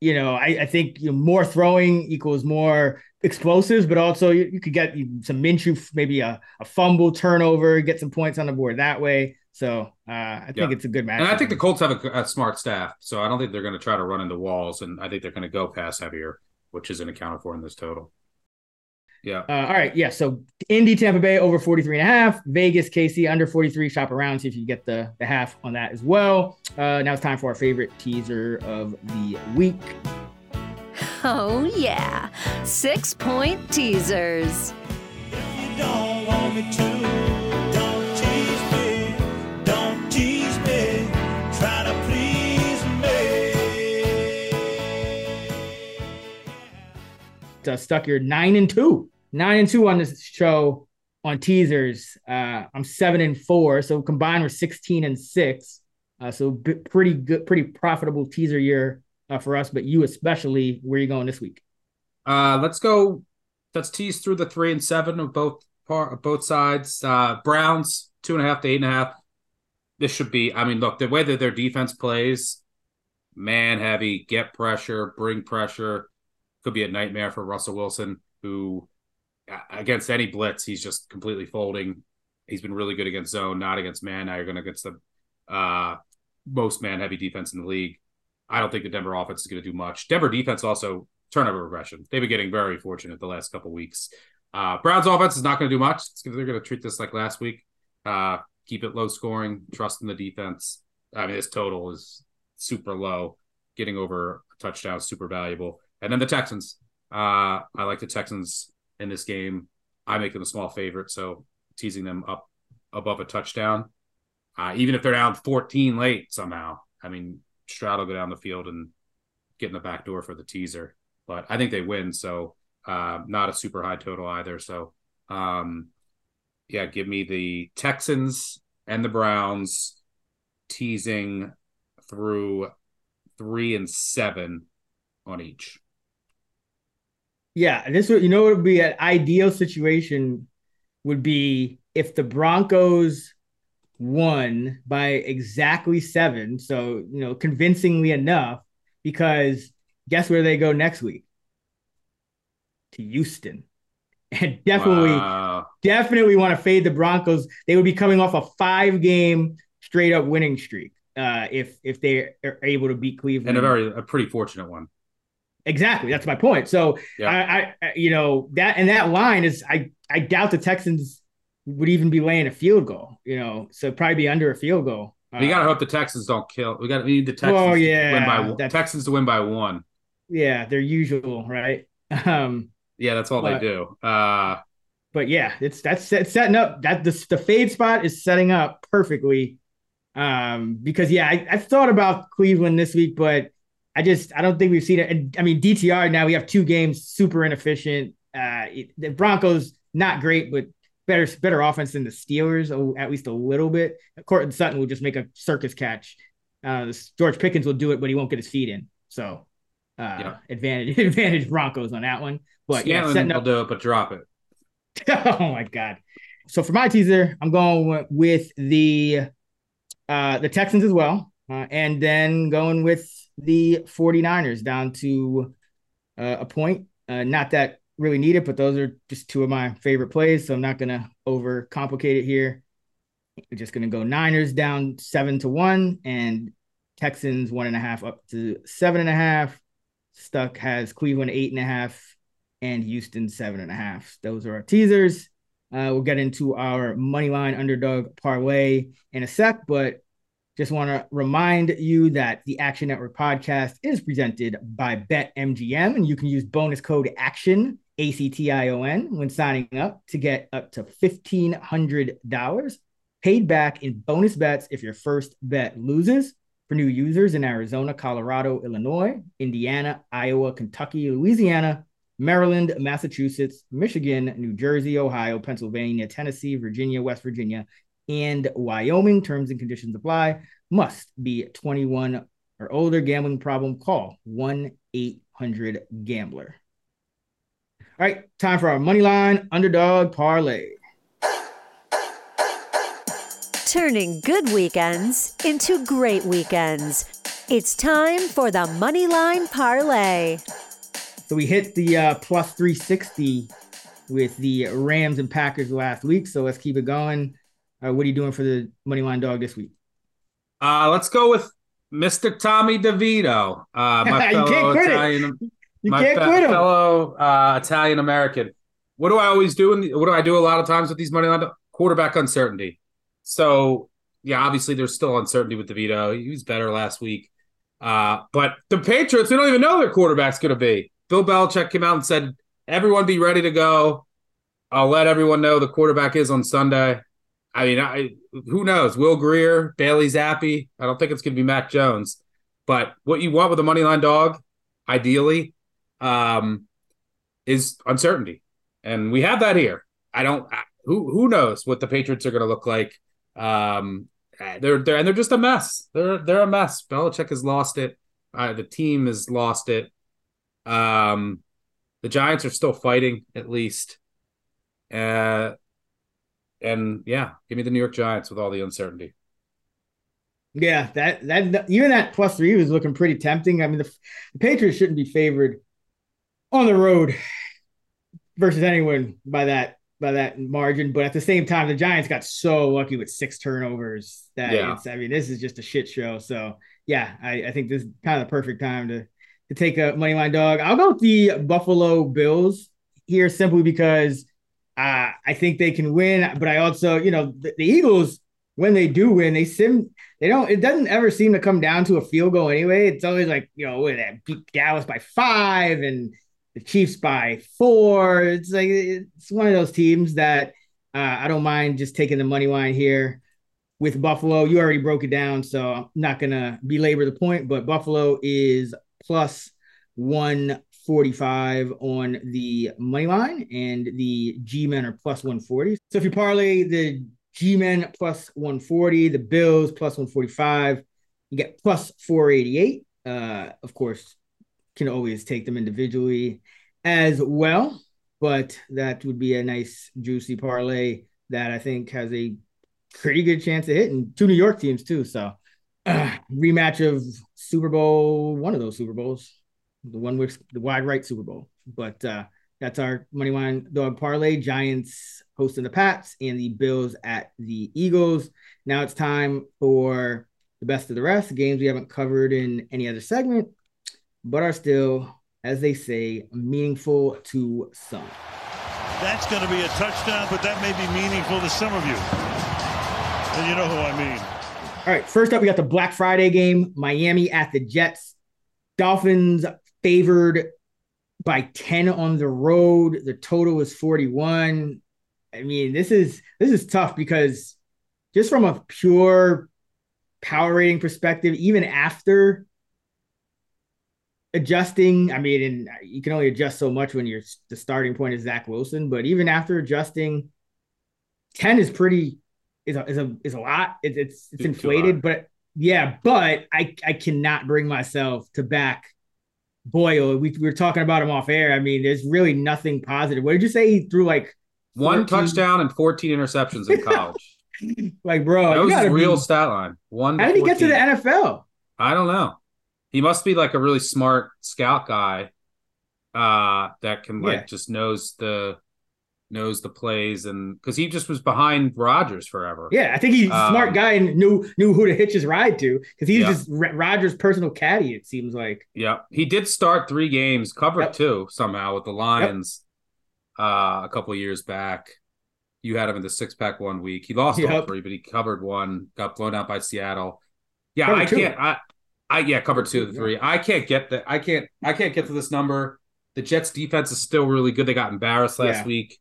you know, I, I think you know, more throwing equals more explosives, but also you, you could get some Minshew, maybe a, a, fumble turnover, get some points on the board that way. So uh, I think yeah. it's a good match. And I think the Colts have a, a, smart staff, so I don't think they're going to try to run into walls, and I think they're going to go pass heavier, which isn't accounted for in this total. Yeah. Uh, all right. Yeah. So Indy, Tampa Bay over 43 and a half. Vegas, KC under 43. Shop around, see if you get the, the half on that as well. Uh, now it's time for our favorite teaser of the week. Oh, yeah. Six point teasers. Uh, stuck your nine and two nine and two on this show on teasers. Uh, I'm seven and four, so combined we're sixteen and six. Uh, so b- pretty good, pretty profitable teaser year uh, for us, but you especially. Where are you going this week? Uh, let's go. Let's tease through the three and seven of both part both sides. Uh, Browns two and a half to eight and a half. This should be. I mean, look, the way that their defense plays, man heavy, get pressure, bring pressure, could be a nightmare for Russell Wilson, who against any blitz, he's just completely folding. He's been really good against zone, not against man. Now you're going against the uh, most man heavy defense in the league. I don't think the Denver offense is going to do much. Denver defense also turnover regression. They've been getting very fortunate the last couple weeks. Uh, Browns offense is not going to do much. They're going to treat this like last week. Uh, keep it low scoring, trust in the defense. I mean, this total is super low. Getting over a touchdown super valuable. And then the Texans. Uh, I like the Texans in this game. I make them a small favorite, so teasing them up above a touchdown. Uh, even if they're down 14 late somehow, I mean, Stroud will go down the field and get in the back door for the teaser. But I think they win, so uh, not a super high total either. So, um, yeah, give me the Texans and the Browns teasing through three and seven on each. Yeah, this would you know what would be an ideal situation would be if the Broncos won by exactly seven, so you know, convincingly enough, because guess where they go next week? To Houston. And definitely, wow. definitely want to fade the Broncos. They would be coming off a five game straight up winning streak uh, if if they are able to beat Cleveland. And a very a pretty fortunate one. Exactly. That's my point. So yeah. I, I, you know, that and that line is I, I doubt the Texans would even be laying a field goal. You know, so probably be under a field goal. We gotta uh, hope the Texans don't kill. We got we need the Texans. Oh yeah, to win by one. Texans to win by one. Yeah, they're usual, right? Um, yeah, that's all but, they do. Uh, but yeah, it's that's it's setting up that the the fade spot is setting up perfectly. Um, because yeah, I, I thought about Cleveland this week, but I just I don't think we've seen it. And, I mean, DTR now we have two games super inefficient. Uh, the Broncos not great, but better better offense than the Steelers, at least a little bit. Courtland Sutton will just make a circus catch. Uh, George Pickens will do it, but he won't get his feet in. So uh, yeah. advantage advantage Broncos on that one. But yeah, setting up, will do it, but drop it. oh my god! So for my teaser, I'm going with the uh, the Texans as well, uh, and then going with the 49ers down to uh, a point. Uh, not that really needed, but those are just two of my favorite plays. So I'm not going to overcomplicate it here. We're just going to go Niners down seven to one and Texans one and a half up to seven and a half. Stuck has Cleveland eight and a half and Houston seven and a half. Those are our teasers. Uh, we'll get into our money line underdog parlay in a sec, but just want to remind you that the Action Network podcast is presented by BetMGM, and you can use bonus code ACTION, A C T I O N, when signing up to get up to $1,500 paid back in bonus bets if your first bet loses. For new users in Arizona, Colorado, Illinois, Indiana, Iowa, Kentucky, Louisiana, Maryland, Massachusetts, Michigan, New Jersey, Ohio, Pennsylvania, Tennessee, Virginia, West Virginia, and Wyoming. Terms and conditions apply. Must be 21 or older. Gambling problem? Call 1 800 Gambler. All right, time for our money line underdog parlay. Turning good weekends into great weekends. It's time for the money line parlay. So we hit the uh, plus 360 with the Rams and Packers last week. So let's keep it going. Uh, what are you doing for the money line dog this week? Uh, let's go with Mr. Tommy DeVito, uh, my fellow Italian, my fe- fellow uh, Italian American. What do I always do? The, what do I do a lot of times with these money line quarterback uncertainty? So yeah, obviously there's still uncertainty with DeVito. He was better last week, uh, but the Patriots they don't even know their quarterback's going to be. Bill Belichick came out and said, "Everyone be ready to go." I'll let everyone know the quarterback is on Sunday. I mean, I who knows? Will Grier, Bailey Zappe. I don't think it's going to be Mac Jones, but what you want with a money line dog, ideally, um, is uncertainty, and we have that here. I don't. Who who knows what the Patriots are going to look like? Um, they're they're and they're just a mess. They're they're a mess. Belichick has lost it. Uh, the team has lost it. Um, the Giants are still fighting, at least. Uh, and yeah, give me the New York Giants with all the uncertainty. Yeah, that that even that plus three was looking pretty tempting. I mean, the, the Patriots shouldn't be favored on the road versus anyone by that by that margin. But at the same time, the Giants got so lucky with six turnovers that yeah. I mean, this is just a shit show. So yeah, I, I think this is kind of the perfect time to to take a money line dog. I'll go with the Buffalo Bills here simply because uh, I think they can win. But I also, you know, the, the Eagles when they do win, they sim they don't it doesn't ever seem to come down to a field goal anyway. It's always like, you know, with that beat Dallas by five and the Chiefs by four. It's like it's one of those teams that uh, I don't mind just taking the money line here with Buffalo. You already broke it down, so I'm not gonna belabor the point. But Buffalo is plus one 45 on the money line, and the G men are plus 140. So if you parlay the G men plus 140, the Bills plus 145, you get plus 488. Uh, of course, can always take them individually as well, but that would be a nice juicy parlay that I think has a pretty good chance of hitting two New York teams too. So uh, rematch of Super Bowl, one of those Super Bowls, the one with the wide right Super Bowl. But uh, that's our money line dog parlay. Giants hosting the Pats and the Bills at the Eagles. Now it's time for the best of the rest games we haven't covered in any other segment but are still, as they say, meaningful to some. That's going to be a touchdown, but that may be meaningful to some of you. And you know who I mean. All right, first up, we got the Black Friday game Miami at the Jets. Dolphins favored by 10 on the road. The total is 41. I mean, this is this is tough because just from a pure power rating perspective, even after adjusting. I mean, and you can only adjust so much when you're the starting point is Zach Wilson, but even after adjusting, ten is pretty is a is a is a lot. It, it's it's inflated, but yeah, but I I cannot bring myself to back Boyle. We, we were talking about him off air. I mean, there's really nothing positive. What did you say? He threw like 14? one touchdown and 14 interceptions in college. like, bro, that was real be, stat line. One. How did he get to the NFL? I don't know he must be like a really smart scout guy uh that can like yeah. just knows the knows the plays and because he just was behind Rodgers forever. Yeah, I think he's a um, smart guy and knew knew who to hitch his ride to because he's yeah. just Rodgers' personal caddy. It seems like. Yeah, he did start three games, covered yep. two somehow with the Lions yep. uh, a couple years back. You had him in the six pack one week. He lost yep. all three, but he covered one. Got blown out by Seattle. Yeah, covered I can can't. I I yeah, covered two of the three. I can't get that. I can't. I can't get to this number. The Jets defense is still really good. They got embarrassed last yeah. week.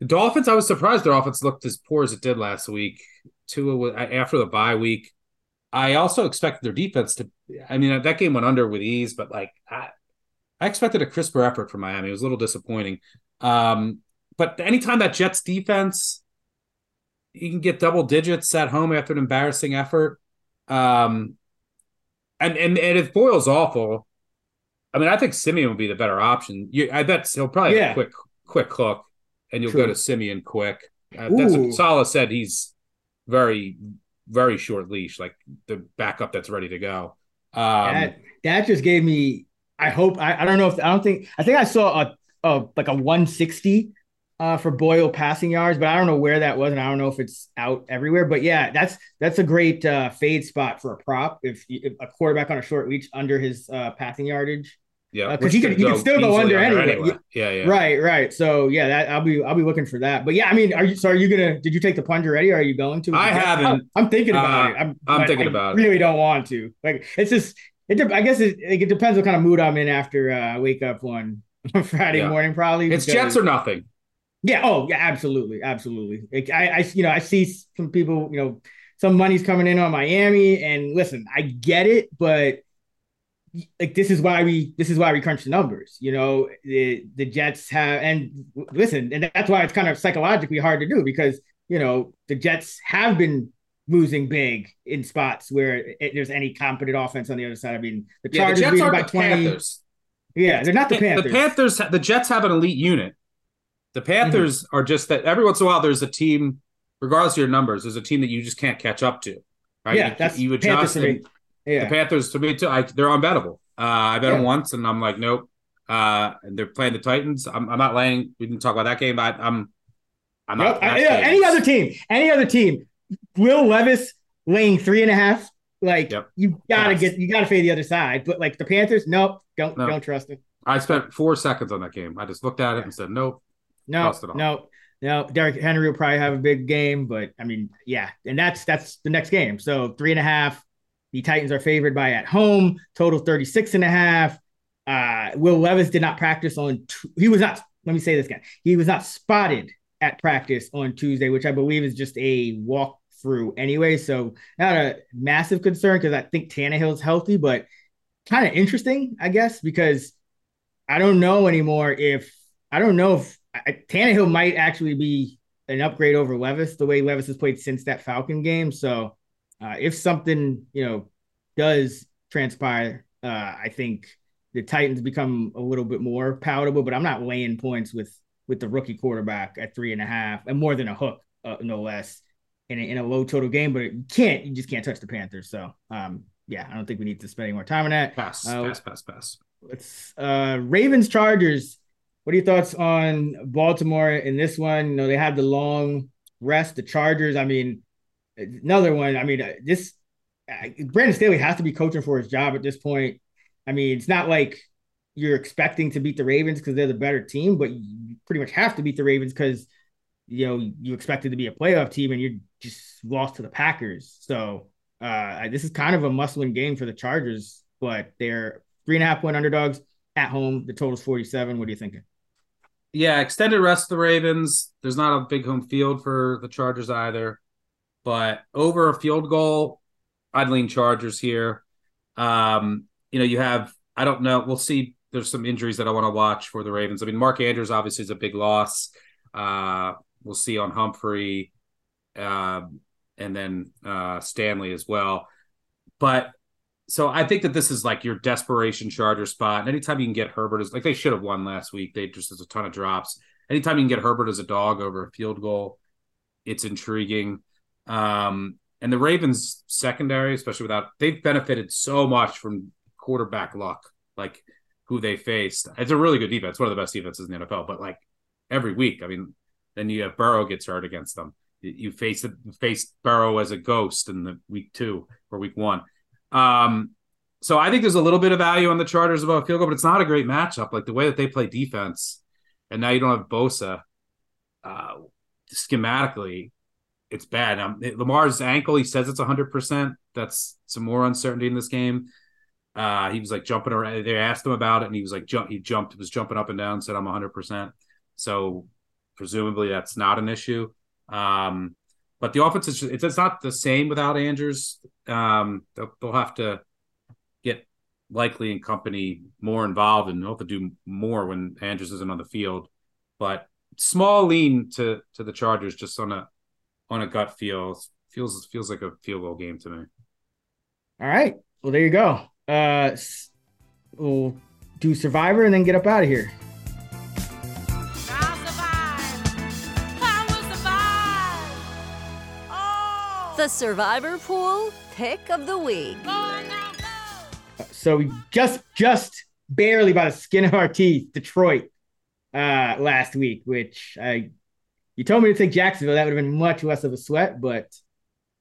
The Dolphins, I was surprised their offense looked as poor as it did last week. Two after the bye week. I also expected their defense to. I mean, that game went under with ease, but like I, I expected a crisper effort from Miami. It was a little disappointing. Um, but anytime that Jets defense, you can get double digits at home after an embarrassing effort. Um, and and and if Boyle's awful, I mean, I think Siemian would be the better option. You, I bet he'll probably yeah. quick quick hook, and you'll True. go to Siemian quick. Uh, that's what Saleh said. He's very very short leash, like the backup that's ready to go. Um, that that just gave me. I hope I, I don't know if I don't think I think I saw a, a like a 160 uh, for Boyle passing yards, but I don't know where that was, and I don't know if it's out everywhere. But yeah, that's that's a great uh, fade spot for a prop if, if, a quarterback on a short leash under his uh, passing yardage. Yeah, because uh, he can, he can still go under, under anyway. anyway. Yeah, yeah. Right, right. So yeah, that I'll be I'll be looking for that. But yeah, I mean, are you so are you gonna did you take the plunge already? Or are you going to? I haven't. I'm, I'm thinking about uh, it. I'm, I'm thinking I about really it. Really don't want to. Like it's just it. I guess it, it depends what kind of mood I'm in after uh, I wake up one Friday yeah. morning. Probably it's Jets or nothing. Yeah. Oh, yeah. Absolutely. Absolutely. Like, I, I, you know, I see some people, you know, some money's coming in on Miami, and listen, I get it, but like this is why we this is why we crunch the numbers. You know, the the Jets have, and listen, and that's why it's kind of psychologically hard to do because you know the Jets have been losing big in spots where it, there's any competent offense on the other side. I mean, the Yeah, Chargers the Jets aren't by the 20. Panthers. Yeah, they're not the Panthers. The Panthers, the Jets have an elite unit. The Panthers Mm-hmm. are just that every once in a while there's a team, regardless of your numbers, there's a team that you just can't catch up to. Right? Yeah, you, that's you adjust. and Yeah. The Panthers to me too. I, they're unbettable. Uh, I bet them once, and I'm like, nope. Uh, and they're playing the Titans. I'm, I'm not laying. We didn't talk about that game. But I'm, I'm not. Yeah, any other team, any other team. Will Levis laying three and a half. Like you gotta Pass. get, you gotta fade the other side. But like the Panthers, nope, don't No. don't trust it. I spent four seconds on that game. I just looked at it and said, nope. No, no, no. Derrick Henry will probably have a big game, but I mean, yeah, and that's that's the next game. So three and a half. The Titans are favored by at home. Total 36 and a half. Uh, Will Levis did not practice on. t- he was not. Let me say this again, He was not spotted at practice on Tuesday, which I believe is just a walk through anyway. So not a massive concern because I think Tannehill's healthy, but kind of interesting, I guess, because I don't know anymore if I don't know if I, Tannehill might actually be an upgrade over Levis the way Levis has played since that Falcon game. So uh, if something you know does transpire, uh, I think the Titans become a little bit more palatable. But I'm not laying points with with the rookie quarterback at three and a half and more than a hook, uh, no less, in a, in a low total game. But you can't, you just can't touch the Panthers. So um, yeah, I don't think we need to spend any more time on that. Pass, Uh, pass, pass, pass. Let's uh Ravens Chargers. What are your thoughts on Baltimore in this one? You know, they had the long rest. The Chargers, I mean, another one. I mean, uh, this uh, Brandon Staley has to be coaching for his job at this point. I mean, it's not like you're expecting to beat the Ravens because they're the better team, but you pretty much have to beat the Ravens because you know you expected to be a playoff team and you just lost to the Packers. So uh this is kind of a must-win game for the Chargers, but they're three and a half point underdogs at home. The total's 47. What are you thinking? Yeah, extended rest of the Ravens. There's not a big home field for the Chargers either, but over a field goal, I'd lean Chargers here. Um, you know, you have I don't know. We'll see. There's some injuries that I want to watch for the Ravens. I mean, Mark Andrews obviously is a big loss. Uh, we'll see on Humphrey, um, and then uh, Stanley as well. But so I think that this is like your desperation Charger spot. And anytime you can get Herbert is like they should have won last week. They just there's a ton of drops. Anytime you can get Herbert as a dog over a field goal, it's intriguing. Um, and the Ravens secondary, especially without they've benefited so much from quarterback luck, like who they faced. It's a really good defense, one of the best defenses in the NFL. But like every week, I mean, then you have Burrow gets hurt against them. You- face face Burrow as a ghost in the week two or week one. Um, so I think there's a little bit of value on the Chargers about field goal, but it's not a great matchup. Like the way that they play defense, and now you don't have Bosa. Uh, schematically, it's bad. Um, Lamar's ankle, he says it's 100%. That's some more uncertainty in this game. Uh, he was like jumping around. They asked him about it, and he was like, jump. He jumped, was jumping up and down, said, "I'm 100." percent So presumably that's not an issue. Um, but the offense is it's, it's not the same without Andrews. Um, they'll, they'll have to get Likely and company more involved, and they'll have to do more when Andrews isn't on the field. But small lean to to the Chargers just on a on a gut feel feels feels like a field goal game to me. All right. Well, there you go. Uh, we'll do Survivor and then get up out of here. Oh the Survivor Pool Pick of the Week. So we just just barely by the skin of our teeth Detroit uh last week, which I you told me to take Jacksonville. That would have been much less of a sweat, but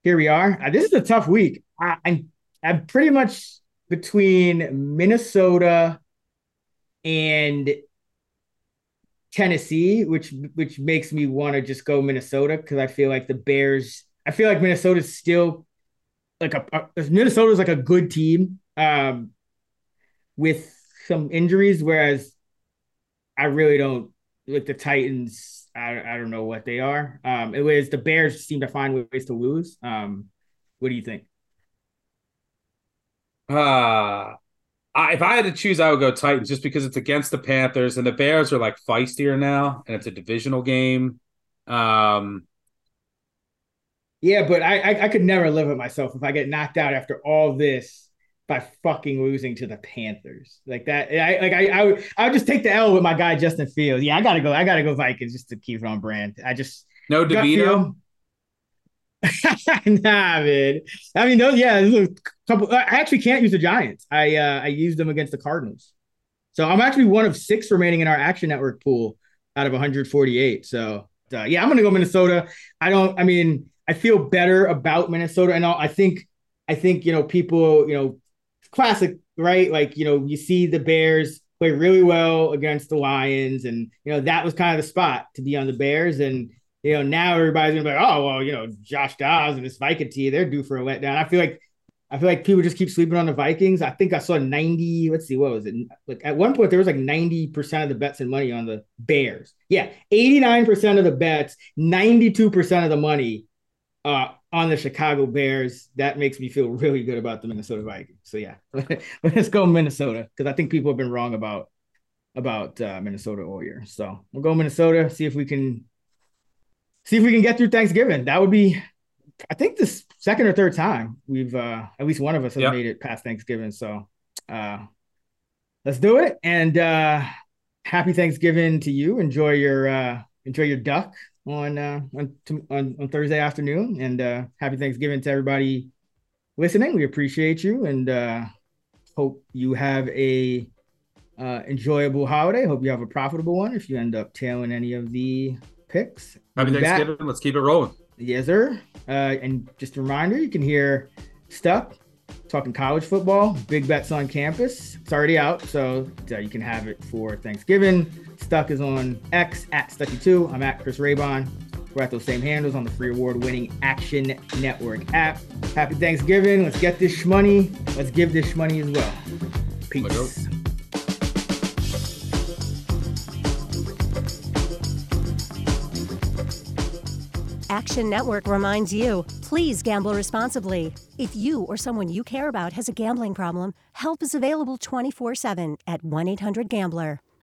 here we are. Uh, this is a tough week. I, I'm I'm pretty much between Minnesota and Tennessee, which which makes me want to just go Minnesota because I feel like the Bears. I feel like Minnesota's still like a, a Minnesota's like a good team um, with some injuries, whereas I really don't like the Titans. I, I don't know what they are. Um, it was the Bears seem to find ways to lose. Um, what do you think? Uh I, if I had to choose, I would go Titans just because it's against the Panthers and the Bears are like feistier now, and it's a divisional game. Um, Yeah, but I, I I could never live with myself if I get knocked out after all this by fucking losing to the Panthers like that. I like I I would, I would just take the L with my guy Justin Fields. Yeah, I gotta go. I gotta go Vikings just to keep it on brand. I just no DeVito. nah, man. I mean, those yeah, a couple. I actually can't use the Giants. I uh I used them against the Cardinals, so I'm actually one of six remaining in our Action Network pool out of 148. So uh, yeah, I'm gonna go Minnesota. I don't. I mean, I feel better about Minnesota, and I think I think you know people you know classic right like you know you see the Bears play really well against the Lions, and you know that was kind of the spot to be on the Bears, and you know now everybody's gonna be like, oh well, you know Josh Dobbs and this Viking team, they're due for a letdown. I feel like I feel like people just keep sleeping on the Vikings. I think I saw 90, let's see, what was it? Like at one point, there was like 90% of the bets and money on the Bears. Yeah, 89% of the bets, 92% of the money uh, on the Chicago Bears. That makes me feel really good about the Minnesota Vikings. So yeah, let's go Minnesota because I think people have been wrong about about uh, Minnesota all year. So we'll go Minnesota. See if we can see if we can get through Thanksgiving. That would be, I think, this second or third time we've uh, at least one of us has yep. made it past Thanksgiving. So uh, let's do it. And uh, happy Thanksgiving to you. Enjoy your uh, enjoy your duck on uh, on, on, on Thursday afternoon, and uh, happy Thanksgiving to everybody listening. We appreciate you, and uh, hope you have a uh, enjoyable holiday. Hope you have a profitable one. If you end up tailing any of the picks, happy Thanksgiving. Let's keep it rolling. Yes, sir. Uh, and just a reminder, you can hear stuff talking college football, big bets on campus. It's already out, so uh, you can have it for Thanksgiving. Stuck is on X at Stuckey2. I'm at Chris Raybon. We're at those same handles on the free award winning Action Network app. Happy Thanksgiving. Let's get this money. Let's give this money as well. Peace. Action Network reminds you please gamble responsibly. If you or someone you care about has a gambling problem, help is available 24 7 at 1 800 Gambler.